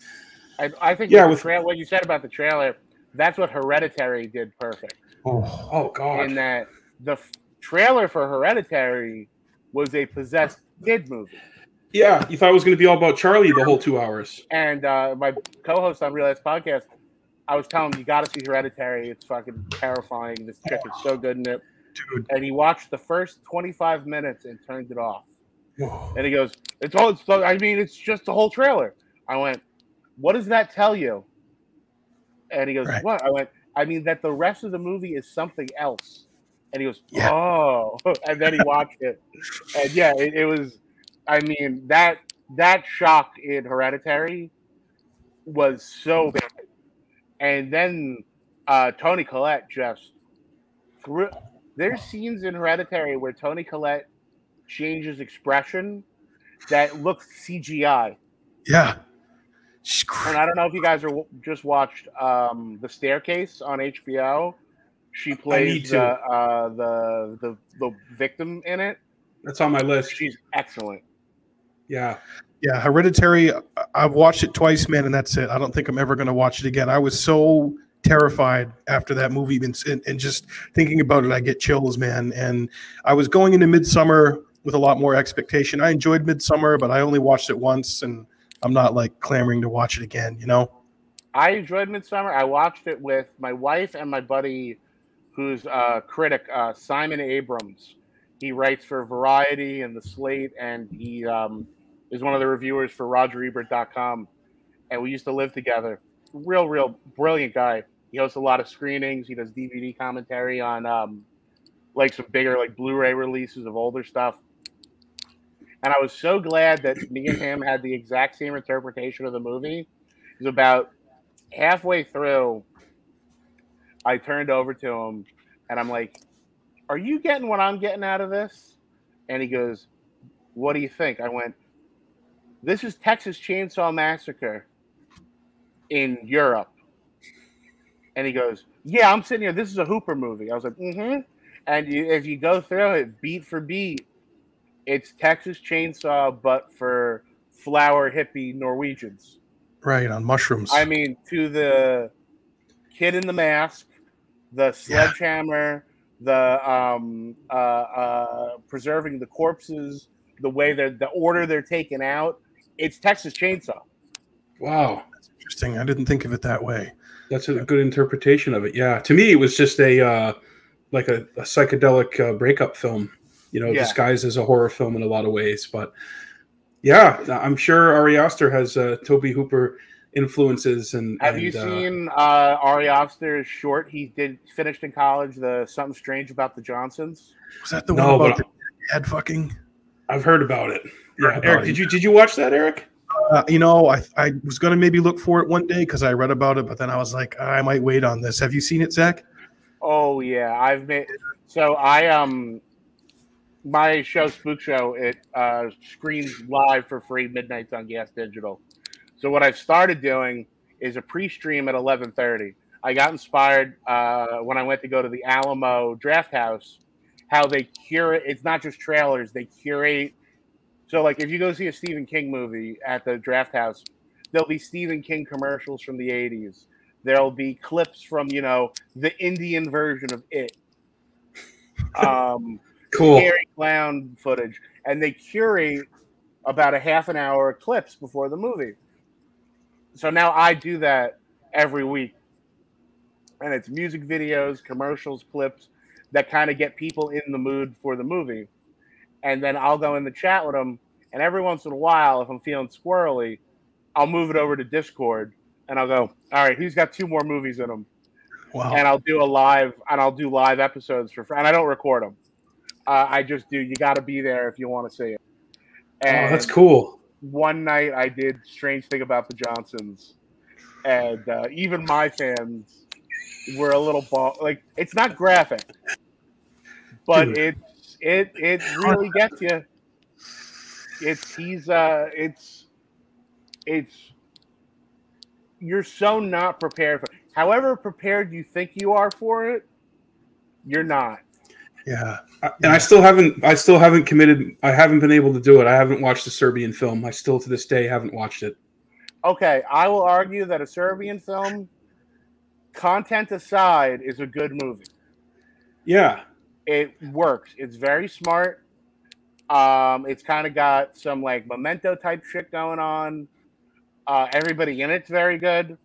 I, I think yeah, with what you said about the trailer, that's what Hereditary did perfect. Oh, oh God! In that the f- trailer for Hereditary was a possessed kid movie. Yeah, you thought it was going to be all about Charlie the whole two hours. And uh, my co-host on Real Life Podcast, I was telling him you got to see Hereditary. It's fucking terrifying. This chick is so good in it. Dude. And he watched the first 25 minutes and turned it off. Whoa. And he goes, "It's all. It's, I mean, it's just the whole trailer." I went, "What does that tell you?" And he goes, right. "What?" I went, I mean that the rest of the movie is something else. And he goes, yeah. oh, and then he watched it, and yeah, it, it, was. I mean that that shock in Hereditary was so bad, and then uh, Toni Collette just threw. There's scenes in Hereditary where Toni Collette changes expression that looks CGI. Yeah. And I don't know if you guys are just watched um, the Staircase on HBO. She plays the, uh, the the the victim in it. That's on my list. She's excellent. Yeah. Yeah, Hereditary. I've watched it twice, man, and that's it. I don't think I'm ever going to watch it again. I was so terrified after that movie, and, and just thinking about it, I get chills, man. And I was going into Midsommar with a lot more expectation. I enjoyed Midsommar, but I only watched it once, and I'm not like clamoring to watch it again. You know. I enjoyed Midsommar. I watched it with my wife and my buddy, who's a critic, uh, Simon Abrams. He writes for Variety and The Slate, and he um, is one of the reviewers for RogerEbert.com. And we used to live together. Real, real brilliant guy. He hosts a lot of screenings. He does DVD commentary on um, like some bigger like Blu-ray releases of older stuff. And I was so glad that me and him had the exact same interpretation of the movie. It was about halfway through, I turned over to him and I'm like, Are you getting what I'm getting out of this? And he goes, What do you think? I went, This is Texas Chainsaw Massacre in Europe. And he goes, Yeah, I'm sitting here. This is a Hooper movie. I was like, Mm hmm. And you, if you go through it beat for beat, it's Texas Chainsaw, but for flower hippie Norwegians. Right on mushrooms. I mean, to the kid in the mask, the sledgehammer, yeah. the um, uh, uh, preserving the corpses, the way they're the order they're taken out. It's Texas Chainsaw. Wow, that's interesting. I didn't think of it that way. That's a good interpretation of it. Yeah, to me, it was just a uh, like a, a psychedelic uh, breakup film. You know, yeah. disguised as a horror film in a lot of ways, but yeah, I'm sure Ari Aster has uh, Tobe Hooper influences. And have and, you uh, seen uh, Ari Aster's short? He did finished in college. The something strange about the Johnsons. Was that the no, one about the dad fucking? I've heard about it. Yeah, Eric, it. did you did you watch that, Eric? Uh, you know, I I was gonna maybe look for it one day because I read about it, but then I was like, I might wait on this. Have you seen it, Zach? Oh yeah, I've made. So I um my show Spook Show it uh, screens live for free midnights on Gas Digital. So what I've started doing is a pre-stream at 11:30. I got inspired uh, when I went to go to the Alamo Drafthouse. How they curate it's not just trailers; they curate. So like if you go see a Stephen King movie at the Drafthouse, there'll be Stephen King commercials from the 80s. There'll be clips from you know the Indian version of it. Um, cool. scary clown footage, and they curate about a half an hour clips before the movie. So now I do that every week, and it's music videos, commercials, clips that kind of get people in the mood for the movie, and then I'll go in the chat with them. And every once in a while, if I'm feeling squirrely, I'll move it over to Discord, and I'll go, "All right, who's got two more movies in them?" Wow. And I'll do a live, and I'll do live episodes for, and I don't record them. Uh, I just do. You got to be there if you want to see it. And oh, that's cool. One night I did strange thing about the Johnsons, and uh, even my fans were a little ball. Like it's not graphic, but Dude. it's it it really gets you. It's he's uh it's it's you're so not prepared for. However prepared you think you are for it, you're not. Yeah. And I still haven't I still haven't committed I haven't been able to do it. I haven't watched the Serbian film. I still to this day haven't watched it. Okay, I will argue that a Serbian film content aside is a good movie. Yeah. It works. It's very smart. Um, it's kind of got some like memento type shit going on. Uh, everybody in it's very good.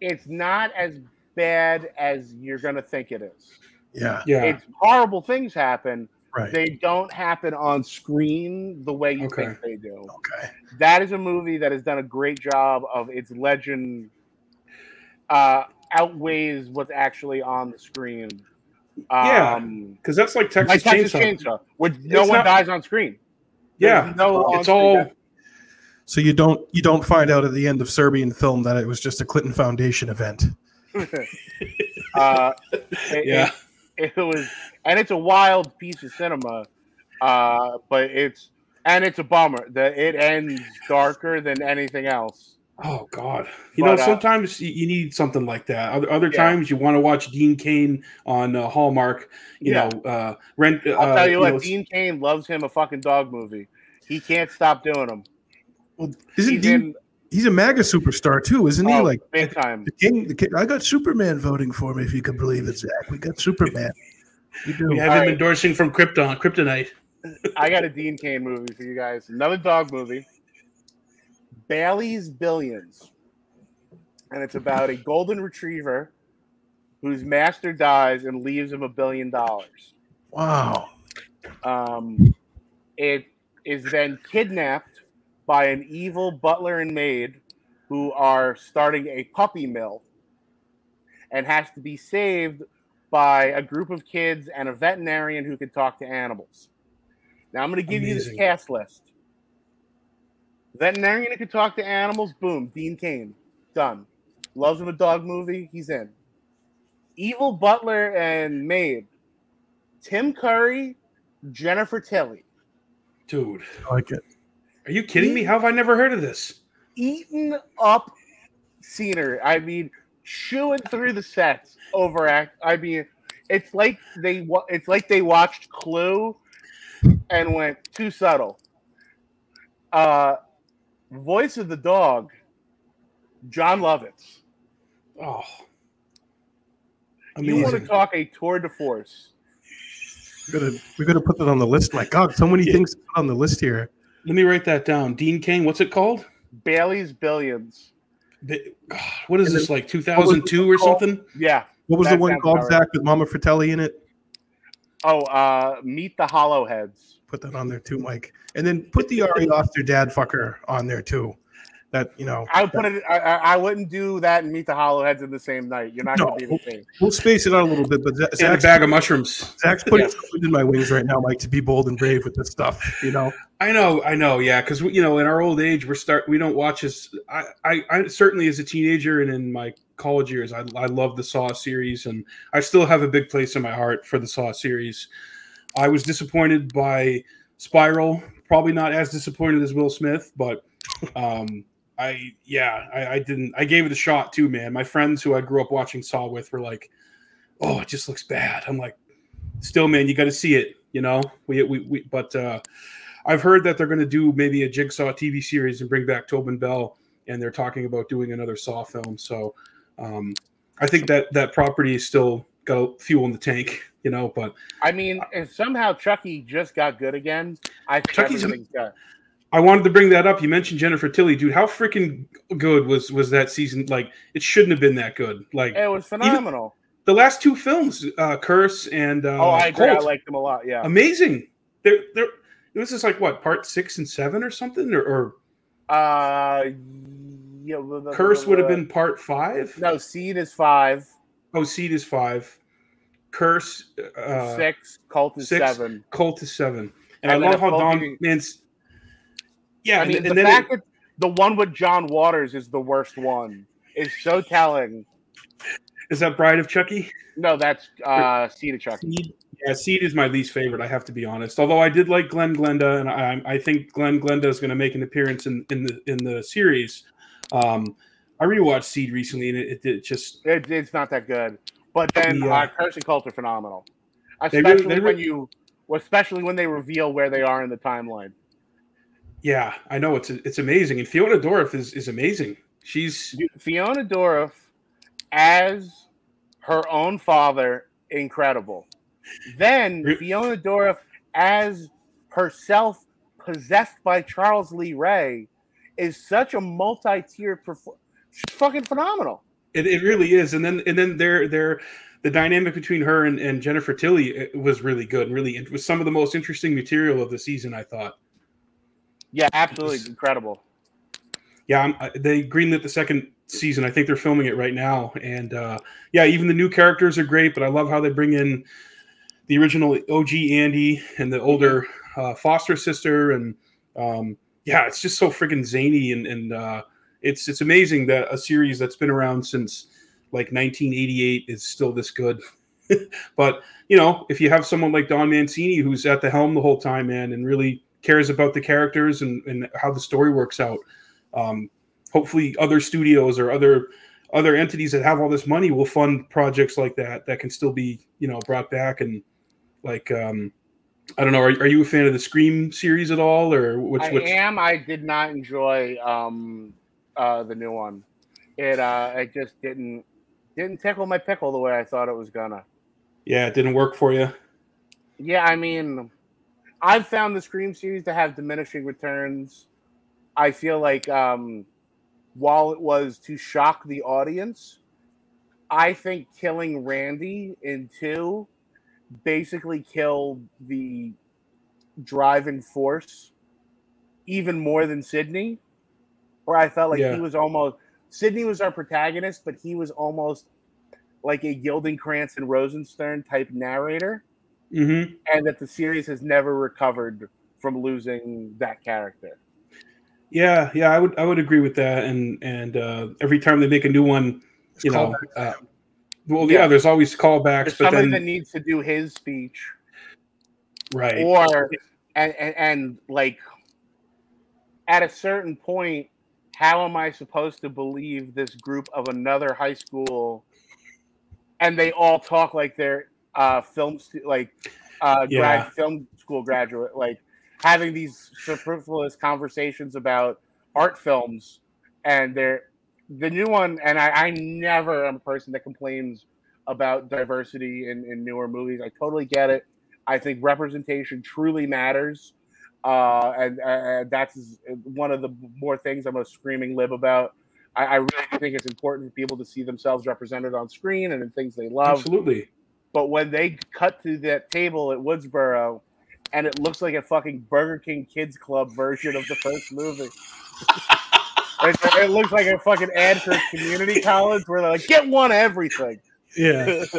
It's not as bad as you're gonna think it is. Yeah. Yeah. It's horrible things happen. Right. They don't happen on screen the way you okay. think they do. Okay. That is a movie that has done a great job of its legend uh, outweighs what's actually on the screen. yeah, because that's like Texas, like Texas Chainsaw, Chainsaw where no it's one not, dies on screen. There's yeah, no it's all. So you don't you don't find out at the end of Serbian film that it was just a Clinton Foundation event. uh, it, yeah. It, it was, and it's a wild piece of cinema. Uh, but it's and it's a bummer that it ends darker than anything else. Oh God! You but, know, uh, sometimes uh, you need something like that. Other other yeah. times you want to watch Dean Cain on uh, Hallmark. You yeah. know, uh, rent. I'll uh, tell you, you what, know, Dean Cain loves him a fucking dog movie. He can't stop doing them. Well, isn't Dean? In, he's a MAGA superstar too, isn't he? Oh, like big time. the king, the king. I got Superman voting for me, if you can believe it, Zach. We got Superman. We do. We have All him right. endorsing from Krypton, Kryptonite. I got a Dean Cain movie for you guys. Another dog movie. Bailey's Billions. And it's about a golden retriever whose master dies and leaves him a billion dollars. wow. Um, it is then kidnapped by an evil butler and maid who are starting a puppy mill and has to be saved by a group of kids and a veterinarian who can talk to animals. Now I'm going to give you Amazing. this cast list. Veterinarian who can talk to animals, boom, Dean Cain, done. Loves him a dog movie, he's in. Evil butler and maid, Tim Curry, Jennifer Tilly. Dude, I like it. Are you kidding me? How have I never heard of this? eaten up scenery. I mean, chewing through the sets overact. I mean, it's like they it's like they watched Clue and went too subtle. Uh, voice of the dog, Jon Lovitz. Oh, You want to talk a tour de force? We're gonna we're gonna put that on the list. My God, so many Yeah. things on the list here. Let me write that down. Dean Cain, what's it called? Bailey's Billions. The- God, What is And this then- like 2002 or called? something? Yeah. What was the one called about right. Zach with Mama Fratelli in it? Oh, uh, Meet the Hollowheads. Put that on there too, Mike. And then put the Ari Aster dad fucker on there too. That you know, I would put it. I, I I wouldn't do that and meet the Hollowheads in the same night. You're not going to No. be the same. we'll space it out a little bit. But Zach- And a bag of mushrooms. Zach's putting Yeah. something in my wings right now, Mike, to be bold and brave with this stuff. You know, I know, I know, yeah, because you know, in our old age, we're start we don't watch as I, I, I certainly as a teenager and in my college years, I, I love the Saw series, and I still have a big place in my heart for the Saw series. I was disappointed by Spiral, probably not as disappointed as Will Smith, but um, I, yeah, I, I didn't. I gave it a shot too, man. My friends who I grew up watching Saw with were like, "Oh, it just looks bad." I'm like, "Still, man, you got to see it." You know, we, we, we but. uh I've heard that they're going to do maybe a Jigsaw TV series and bring back Tobin Bell, and they're talking about doing another Saw film. So um, I think that that property is still got fuel in the tank, you know. But I mean, if somehow Chucky just got good again, I think Chucky's- everything's good. I wanted to bring that up. You mentioned Jennifer Tilly, dude. How freaking good was was that season? Like, it shouldn't have been that good. Like It was phenomenal. the last two films, uh, Curse and uh, oh, I agree. I liked them a lot. Yeah. amazing. They're they're. It was this is like what part six and seven or something, or, or Uh, yeah, the- the- Curse the- would have been part five. no. Seed is five, Oh, Seed is five. Curse uh, six. Cult is six. seven. Cult is seven. And, And I love how Don being- Man's. Yeah, I mean, and the fact it- that the one with John Waters is the worst one is so telling. is that Bride of Chucky. No, that's uh, Seed of Chucky. Seed. Yeah, Seed is my least favorite. I have to be honest. Although I did like Glenn Glenda, and I, I think Glenn Glenda is going to make an appearance in, in the in the series. Um, I rewatched Seed recently, and it, it, just It, it's not that good. But then Yeah. uh, Curse and Cult are phenomenal, They really- especially they when you, especially when they reveal where they are in the timeline. Yeah, I know it's it's amazing. And Fiona Dourif is is amazing. She's Fiona Dourif as her own father, incredible. Then Fiona Dourif as herself, possessed by Charles Lee Ray, is such a multi-tiered performance. Fucking phenomenal. It, it really is, and then and then there there the dynamic between her and, and Jennifer Tilly uh, was really good. and Really, it was some of the most interesting material of the season. I thought. Yeah, absolutely incredible. Yeah, I'm, I- they greenlit the second season. I think they're filming it right now, and uh, yeah, even the new characters are great. But I love how they bring in the original OG Andy and the older uh, foster sister, and um, yeah, it's just so freaking zany and and uh, it's it's amazing that a series that's been around since like 1988 is still this good. but you know, if you have someone like Don Mancini who's at the helm the whole time, man, and really cares about the characters and, and how the story works out, um, hopefully other studios or other other entities that have all this money will fund projects like that that can still be you know brought back and like um, I don't know. Are, are you a fan of the Scream series at all, or which? I am. I did not enjoy um, uh, the new one. It uh, it just didn't didn't tickle my pickle the way I thought it was gonna. Yeah, it didn't work for you. Yeah, I mean, I've found the Scream series to have diminishing returns. I feel like um, while it was to shock the audience, I think killing Randy in two basically killed the driving force even more than Sydney, Where I felt like Yeah. he was almost Sydney was our protagonist, but he was almost like a Gildenkrantz and Rosenstern type narrator, Mm-hmm. and that the series has never recovered from losing that character. Yeah, yeah, I would I would agree with that. And and uh, every time they make a new one, you know, uh, well, yeah. Yeah. there's always callbacks, There's but somebody then that needs to do his speech, right, or and, and and like at a certain point, how am I supposed to believe this group of another high school, and they all talk like they're uh, film like uh, Yeah. grad film school graduate, like having these superfluous conversations about art films, and they're the new one. And I, I never am a person that complains about diversity in, in newer movies. I totally get it. I think representation truly matters. Uh, and, and that's one of the more things I'm a screaming lib about. I, I really think it's important for people to see themselves represented on screen and in things they love. absolutely. But when they cut to that table at Woodsboro and it looks like a fucking Burger King Kids Club version of the first movie. It, it looks like a fucking ad for community college where they're like, get one of everything. Yeah.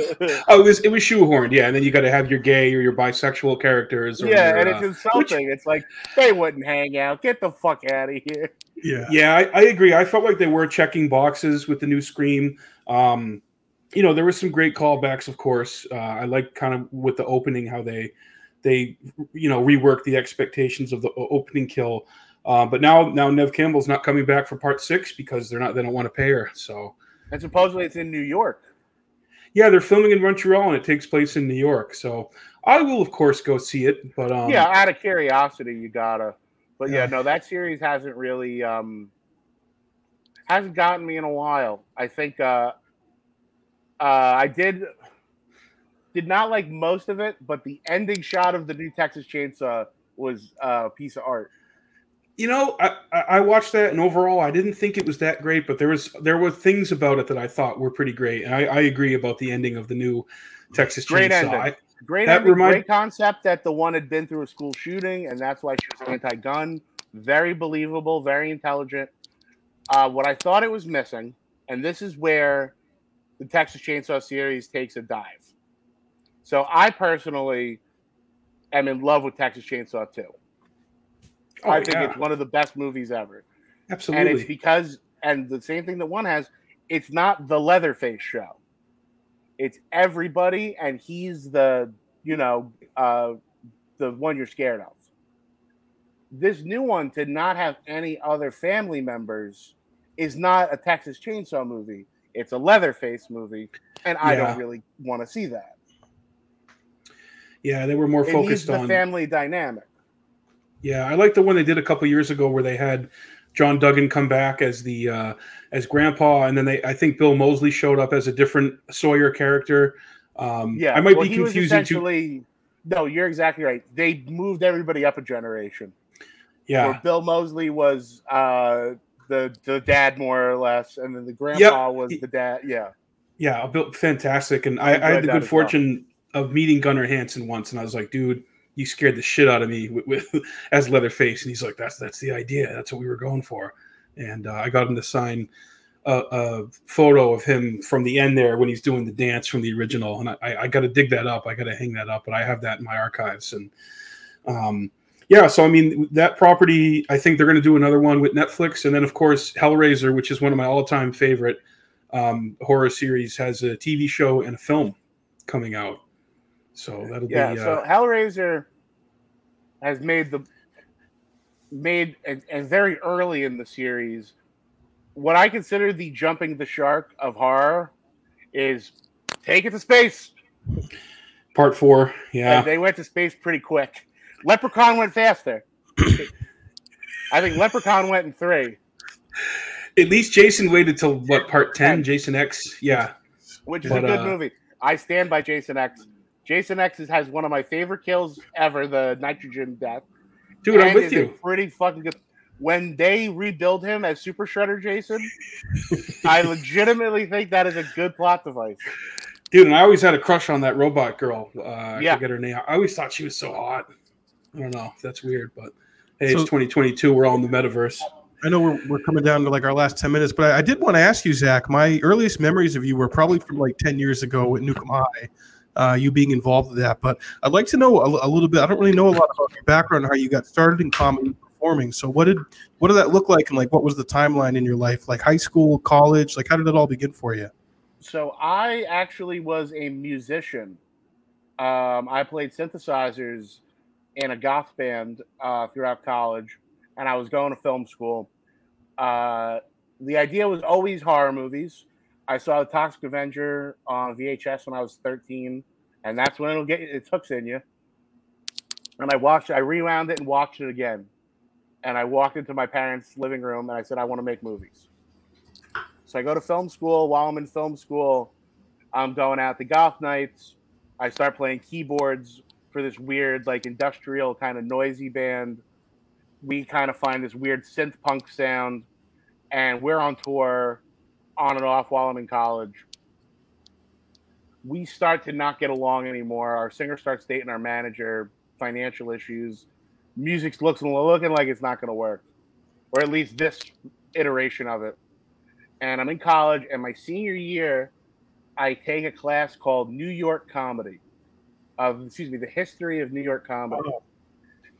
Oh, it was it was shoehorned, yeah. And then you got to have your gay or your bisexual characters. Or yeah, your, and uh, it's insulting. It's like they wouldn't hang out. Get the fuck out of here. Yeah. Yeah, I, I agree. I felt like they were checking boxes with the new Scream. Um, you know, there were some great callbacks, of course. Uh, I like kind of with the opening how they they you know rework the expectations of the opening kill. Uh, but now now Neve Campbell's not coming back for part six because they're not they don't want to pay her. So And supposedly it's in New York. yeah, they're filming in Montreal and it takes place in New York. So I will of course go see it. But um, yeah, out of curiosity, you gotta. But yeah, Yeah. no, that series hasn't really um hasn't gotten me in a while. I think uh uh I did did not like most of it, but the ending shot of the new Texas Chainsaw was uh, a piece of art. You know, I, I watched that, and overall, I didn't think it was that great. But there was there were things about it that I thought were pretty great, and I, I agree about the ending of the new Texas Great Chainsaw. ending. I- Great, ending, remind- great concept that the one had been through a school shooting, and that's why she was anti-gun. Very believable, very intelligent. Uh, what I thought it was missing, and this is where the Texas Chainsaw series takes a dive. So I personally am in love with Texas Chainsaw 2. oh, I think yeah, it's one of the best movies ever. Absolutely. And it's because, and the same thing that one has, it's not the Leatherface show. It's everybody, and he's the, you know, uh, the one you're scared of. This new one to not have any other family members is not a Texas Chainsaw movie. It's a Leatherface movie, and I Yeah. don't really want to see that. yeah, they were more It focused the on. family dynamic. Yeah, I like the one they did a couple years ago where they had John Dugan come back as the uh, as Grandpa, and then they I think Bill Moseley showed up as a different Sawyer character. Um, Yeah, I might well, be confusing too. No, you're exactly right. They moved everybody up a generation. Yeah, Bill Moseley was uh, the the dad more or less, and then the grandpa was the dad. Yeah, Yeah, built fantastic, and I, I had the good as well. fortune of meeting Gunnar Hansen once, and I was like, "Dude, you scared the shit out of me with, with as Leatherface." And he's like, "That's that's the idea. That's what we were going for." And uh, I got him to sign a, a photo of him from the end there when he's doing the dance from the original, and I, I, I got to dig that up. I got to hang that up, but I have that in my archives. And um, yeah, so I mean, that property, I think they're going to do another one with Netflix, and then of course Hellraiser, which is one of my all-time favorite um, horror series has a TV show and a film coming out. So that'll yeah. be uh, so Hellraiser has made the made and, and very early in the series what I consider the jumping the shark of horror is take it to space. part four. Yeah, And they went to space pretty quick. Leprechaun went faster. I think Leprechaun went in three. At least Jason waited till what part ten? Jason X, yeah, which is But, a good uh, movie. I stand by Jason X. Jason X has one of my favorite kills ever, the nitrogen death. dude, I'm with you. Pretty fucking good. When they rebuild him as Super Shredder Jason, I legitimately think that is a good plot device. Dude, and I always had a crush on that robot girl. Uh, I Yeah. forget her name. I always thought she was so hot. I don't know. That's weird, but hey, it's 2022. We're all in the metaverse. I know we're, we're coming down to like our last 10 minutes, but I, I did want to ask you, Zach. My earliest memories of you were probably from like 10 years ago at Newcomb High, uh, you being involved with that. But I'd like to know a, a little bit. I don't really know a lot about your background, how you got started in comedy performing. So, what did what did that look like? And like, what was the timeline in your life? Like high school, college? Like, how did it all begin for you? So I actually was a musician. Um, I played synthesizers in a goth band uh, throughout college, and I was going to film school. Uh, the idea was always horror movies. I saw the Toxic Avenger on VHS when I was 13, and that's when it'll get its hooks in you. And I watched, I rewound it and watched it again. And I walked into my parents' living room and I said, I want to make movies. So I go to film school. While I'm in film school, I'm going out to goth nights. I start playing keyboards for this weird, like industrial kind of noisy band. We kind of find this weird synth punk sound, and we're on tour on and off while I'm in college. We start to not get along anymore. Our singer starts dating our manager, financial issues. Music's looks looking like it's not going to work, or at least this iteration of it and I'm in college. And my senior year, I take a class called New York Comedy, of excuse me, the history of New York comedy. Oh.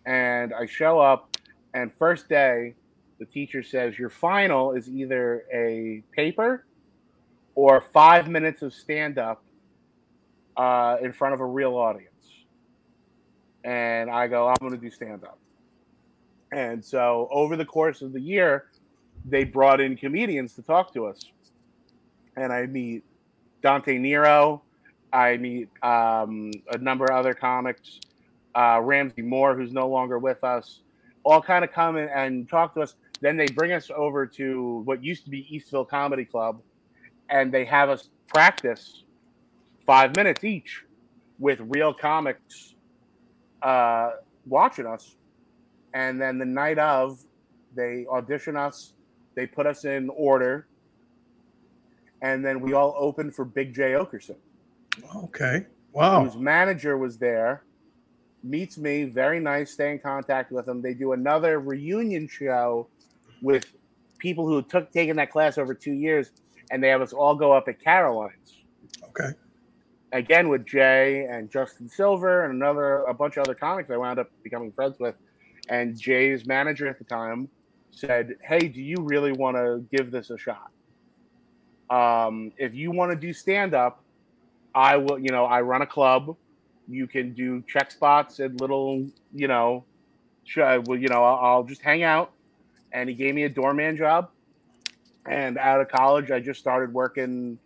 And I show up, and first day, the teacher says your final is either a paper or five minutes of stand up uh, in front of a real audience. And I go, I'm going to do stand up. And so over the course of the year, they brought in comedians to talk to us. And I meet Dante Nero. I meet um, a number of other comics, uh, Ramsey Moore, who's no longer with us, all kind of come in and talk to us. Then they bring us over to what used to be Eastville Comedy Club, and they have us practice five minutes each with real comics uh, watching us. And then the night of, they audition us, they put us in order, and then we all open for Big Jay Oakerson Okay. Wow. whose manager was there, meets me, very nice, stay in contact with him. They do another reunion show with people who took taken that class over two years, and they have us all go up at Caroline's. Okay. Again with Jay and Justin Silver and another a bunch of other comics I wound up becoming friends with. And Jay's manager at the time said, Hey, do you really want to give this a shot? Um, if you want to do stand up, I will, you know, I run a club. You can do check spots and little, you know, well, you know, I'll, I'll just hang out. And he gave me a doorman job. And out of college, I just started working.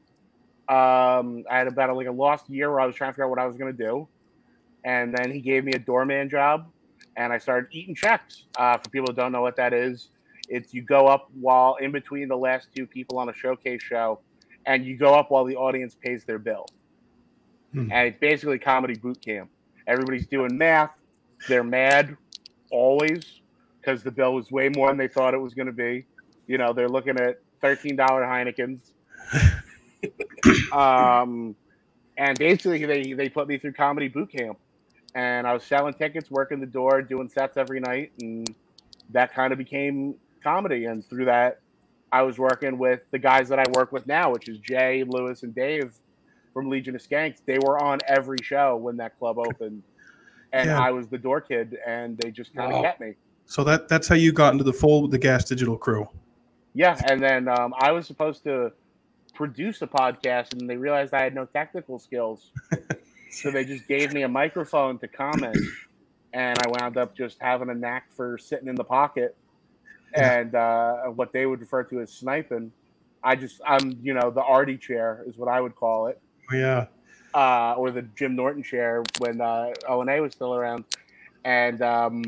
Um, I had about a, like a lost year where I was trying to figure out what I was going to do. And then he gave me a doorman job, and I started eating checks. Uh, for people who don't know what that is, it's you go up while in between the last two people on a showcase show, and you go up while the audience pays their bill. Hmm. And it's basically comedy boot camp. Everybody's doing math. They're mad always because the bill was way more than they thought it was going to be. You know, they're looking at thirteen dollar Heinekens. um, and basically, they they put me through comedy boot camp, and I was selling tickets, working the door, doing sets every night, and that kind of became comedy. And through that, I was working with the guys that I work with now, which is Jay, Luis, and Dave from Legion of Skanks. They were on every show when that club opened, and Yeah. I was the door kid, and they just kind of Wow. kept me. So that that's how you got into the fold with the Gas Digital crew. Yeah, and then um, I was supposed to produce a podcast, and they realized I had no technical skills, so they just gave me a microphone to comment, and I wound up just having a knack for sitting in the pocket, and uh, what they would refer to as sniping. I just I'm you know the arty chair is what I would call it, yeah. uh, or the Jim Norton chair when uh, O and A was still around, and um,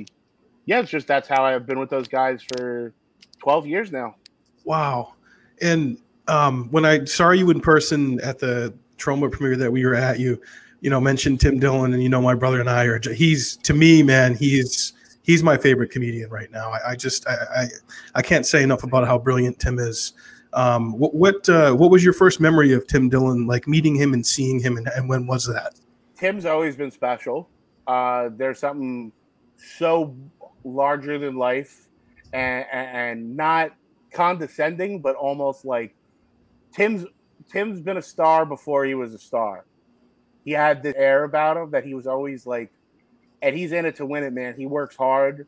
yeah, it's just that's how I've been with those guys for twelve years now. Wow. And um, when I saw you in person at the Troma premiere that we were at, you, you know, mentioned Tim Dillon, and you know, my brother and I are. He's to me, man, he's he's my favorite comedian right now. I, I just I, I, I can't say enough about how brilliant Tim is. Um, what what uh, what was your first memory of Tim Dillon? Like meeting him and seeing him, and, and when was that? Tim's always been special. Uh, there's something so larger than life, and, and not condescending, but almost like Tim's Tim's been a star before he was a star. He had this air about him that he was always like, and he's in it to win it, man. He works hard,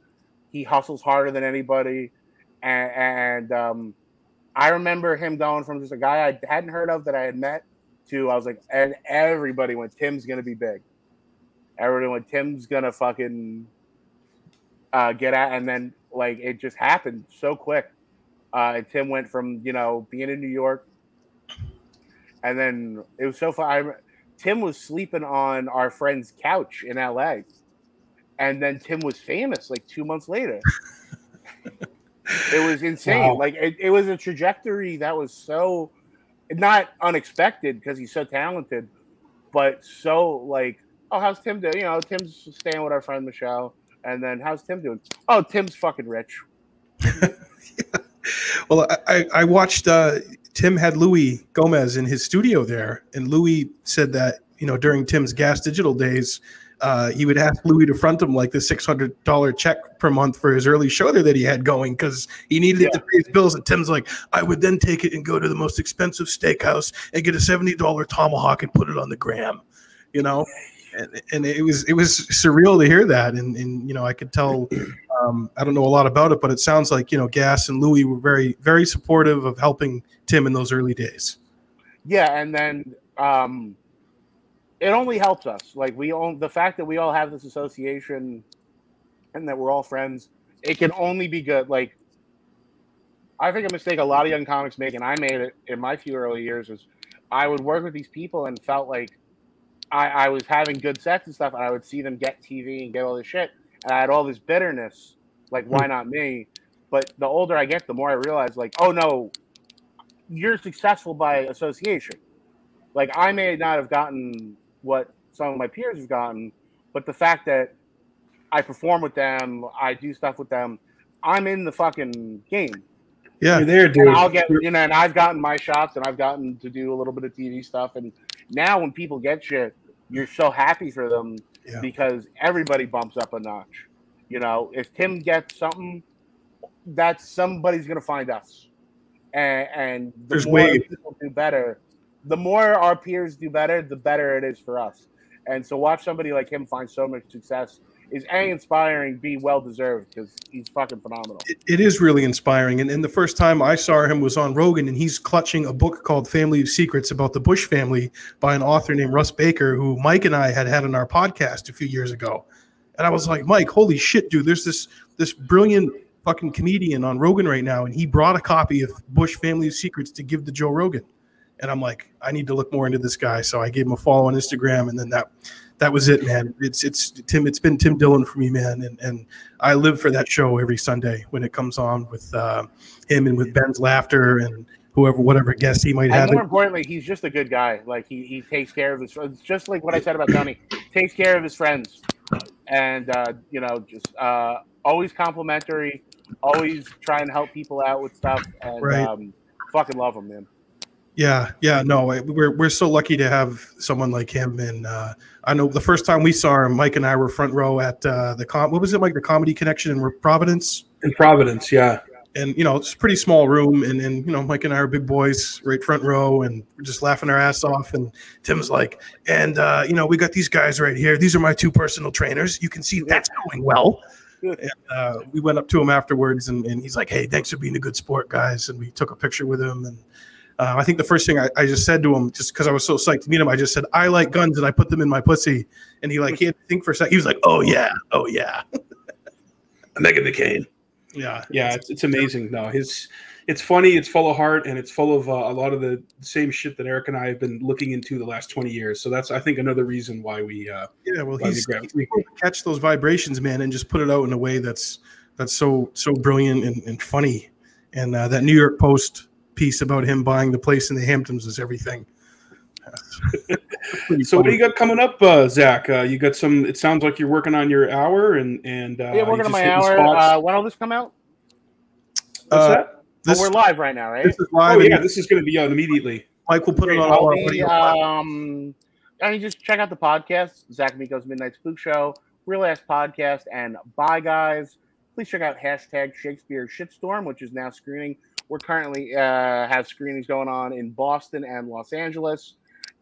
he hustles harder than anybody, and, and um, I remember him going from just a guy I hadn't heard of that I had met to I was like, and everybody went, Tim's gonna be big. Everybody went, Tim's gonna fucking uh, get out, and then like it just happened so quick. Uh, and Tim went from you know being in New York, and then it was so fun. Tim was sleeping on our friend's couch in LA, and then Tim was famous like two months later. it was insane. Wow. Like it, it was a trajectory that was so not unexpected because he's so talented, but so like, oh, how's Tim doing? You know, Tim's staying with our friend Michelle, and then how's Tim doing? Oh, Tim's fucking rich. yeah. Well, I, I watched uh, Tim had Luis Gomez in his studio there, and Luis said that you know during Tim's Gas Digital days, uh, he would ask Luis to front him like the six hundred dollar check per month for his early show there that he had going because he needed yeah. it to pay his bills. And Tim's like, I would then take it and go to the most expensive steakhouse and get a seventy dollar tomahawk and put it on the gram, you know and, and it was it was surreal to hear that, and and you know I could tell. Um, I don't know a lot about it, but it sounds like you know Gas and Luis were very very supportive of helping Tim in those early days. Yeah, and then um, it only helps us. Like we own the fact that we all have this association, and that we're all friends. It can only be good. Like I think a mistake a lot of young comics make, and I made it in my few early years, is I would work with these people and felt like I, I was having good sets and stuff, and I would see them get TV and get all this shit, and I had all this bitterness, like why hmm. not me? But the older I get, the more I realize, like, oh no, you're successful by association. Like I may not have gotten what some of my peers have gotten, but the fact that I perform with them, I do stuff with them, I'm in the fucking game. Yeah, You're there, dude. And I'll get you know, and I've gotten my shots, and I've gotten to do a little bit of TV stuff, and now when people get shit, you're so happy for them yeah. because everybody bumps up a notch. You know, if Tim gets something, that's somebody's gonna find us, and, and the There's more ways. people do better, the more our peers do better, the better it is for us. And so, watch somebody like him find so much success is a inspiring, b well deserved because he's fucking phenomenal. It, it is really inspiring. And, and the first time I saw him was on Rogan, and he's clutching a book called Family of Secrets about the Bush family by an author named Russ Baker, who Mike and I had had on our podcast a few years ago. And I was like, Mike, holy shit, dude! There's this this brilliant fucking comedian on Rogan right now, and he brought a copy of Bush Family of Secrets to give to Joe Rogan. And I'm like, I need to look more into this guy. So I gave him a follow on Instagram, and then that that was it, man. It's it's Tim. It's been Tim Dillon for me, man, and and I live for that show every Sunday when it comes on with uh, him and with Ben's laughter and whoever, whatever guest he might have. and. More importantly, he's just a good guy. Like he, he takes care of his. friends, just like what I said about Tony. takes care of his friends, and uh, you know, just uh, always complimentary, always trying to help people out with stuff, and right. um, fucking love him, man. Yeah, yeah, no, we're we're so lucky to have someone like him. And uh, I know the first time we saw him, Mike and I were front row at uh, the com. What was it, Mike? The Comedy Connection in Providence. In Providence, yeah. And you know, it's a pretty small room, and and you know, Mike and I are big boys, right front row, and we're just laughing our ass off. And Tim's like, and uh, you know, we got these guys right here. These are my two personal trainers. You can see that's going well. And, uh, we went up to him afterwards, and, and he's like, "Hey, thanks for being a good sport, guys." And we took a picture with him, and uh, I think the first thing I, I just said to him, just because I was so psyched to meet him, I just said, "I like guns," and I put them in my pussy. And he like he had to think for a second. He was like, "Oh yeah, oh yeah." Meghan McCain. Yeah, yeah, it's, it's amazing. No, his it's funny, it's full of heart, and it's full of uh, a lot of the same shit that Eric and I have been looking into the last twenty years. So that's I think another reason why we uh, yeah, well, he's, we, he's catch those vibrations, man, and just put it out in a way that's that's so so brilliant and, and funny And uh, that New York Post piece about him buying the place in the Hamptons is everything. so what do you got coming up, uh, Zach? Uh, you got some. It sounds like you're working on your hour, and and uh, yeah, working on my hour. Uh, when will this come out? What's uh, that? This, oh, we're live right now, right? This is live. Oh yeah, this is going to be out immediately. Mike will put Great. it on all our be, um, I mean, just check out the podcast, Zach Amico's Midnight Spook Show, Real Ass Podcast, and Bye Guys. Please check out hashtag Shakespeare Shitstorm, which is now screening. We're currently uh, have screenings going on in Boston and Los Angeles.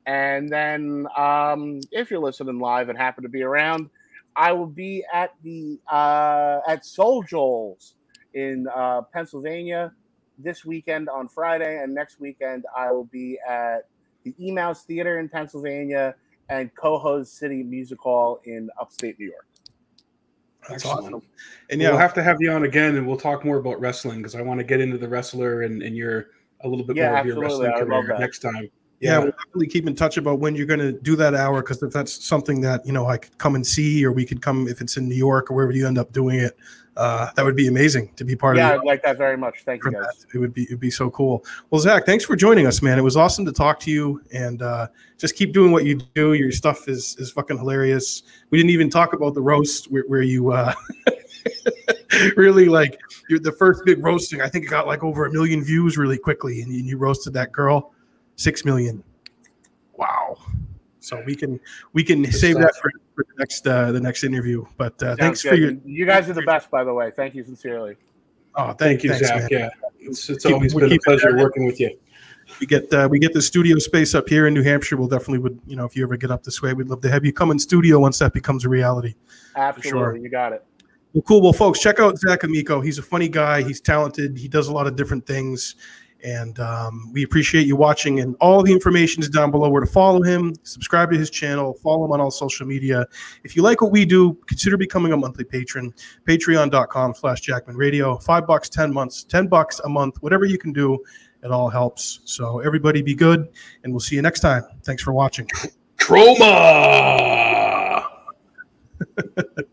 And then, um, if you're listening live and happen to be around, I will be at the uh, at Soul Joel's in uh, Pennsylvania this weekend on Friday, and next weekend I will be at the Emmaus Theater in Pennsylvania and Cohoes City Music Hall in upstate New York. That's Excellent. awesome. And yeah, we'll have to have you on again, and we'll talk more about wrestling because I want to get into the wrestler and, and your a little bit yeah, more of your wrestling career next time. Yeah, yeah, we'll definitely keep in touch about when you're going to do that hour because if that's something that you know I could come and see, or we could come if it's in New York or wherever you end up doing it, uh, that would be amazing to be part yeah, of. Yeah, I'd like that very much. Thank you guys. That. It would be it'd be so cool. Well, Zach, thanks for joining us, man. It was awesome to talk to you, and uh, just keep doing what you do. Your stuff is is fucking hilarious. We didn't even talk about the roast where, where you. Uh, really like you're the first big roasting. I think it got like over a million views really quickly, and you roasted that girl six million. Wow. So we can we can Good save stuff. that for, for, the next uh, the next interview. But uh, thanks good. for your. You guys are the best, by the way. Thank you sincerely. Oh, thank, thank you, thanks, Zach. Man. Yeah, it's, it's keep, always been a pleasure working with you. We get uh, we get the studio space up here in New Hampshire. We'll definitely would you know if you ever get up this way, we'd love to have you come in studio once that becomes a reality. Absolutely, sure. you got it. Well, cool. Well, folks, check out Zach Amico. He's a funny guy. He's talented. He does a lot of different things. And um, we appreciate you watching. And all the information is down below where to follow him, subscribe to his channel, follow him on all social media. If you like what we do, consider becoming a monthly patron. Patreon.com slash Jackman Radio. Five bucks, 10 months, 10 bucks a month, whatever you can do. It all helps. So everybody be good, and we'll see you next time. Thanks for watching. Troma.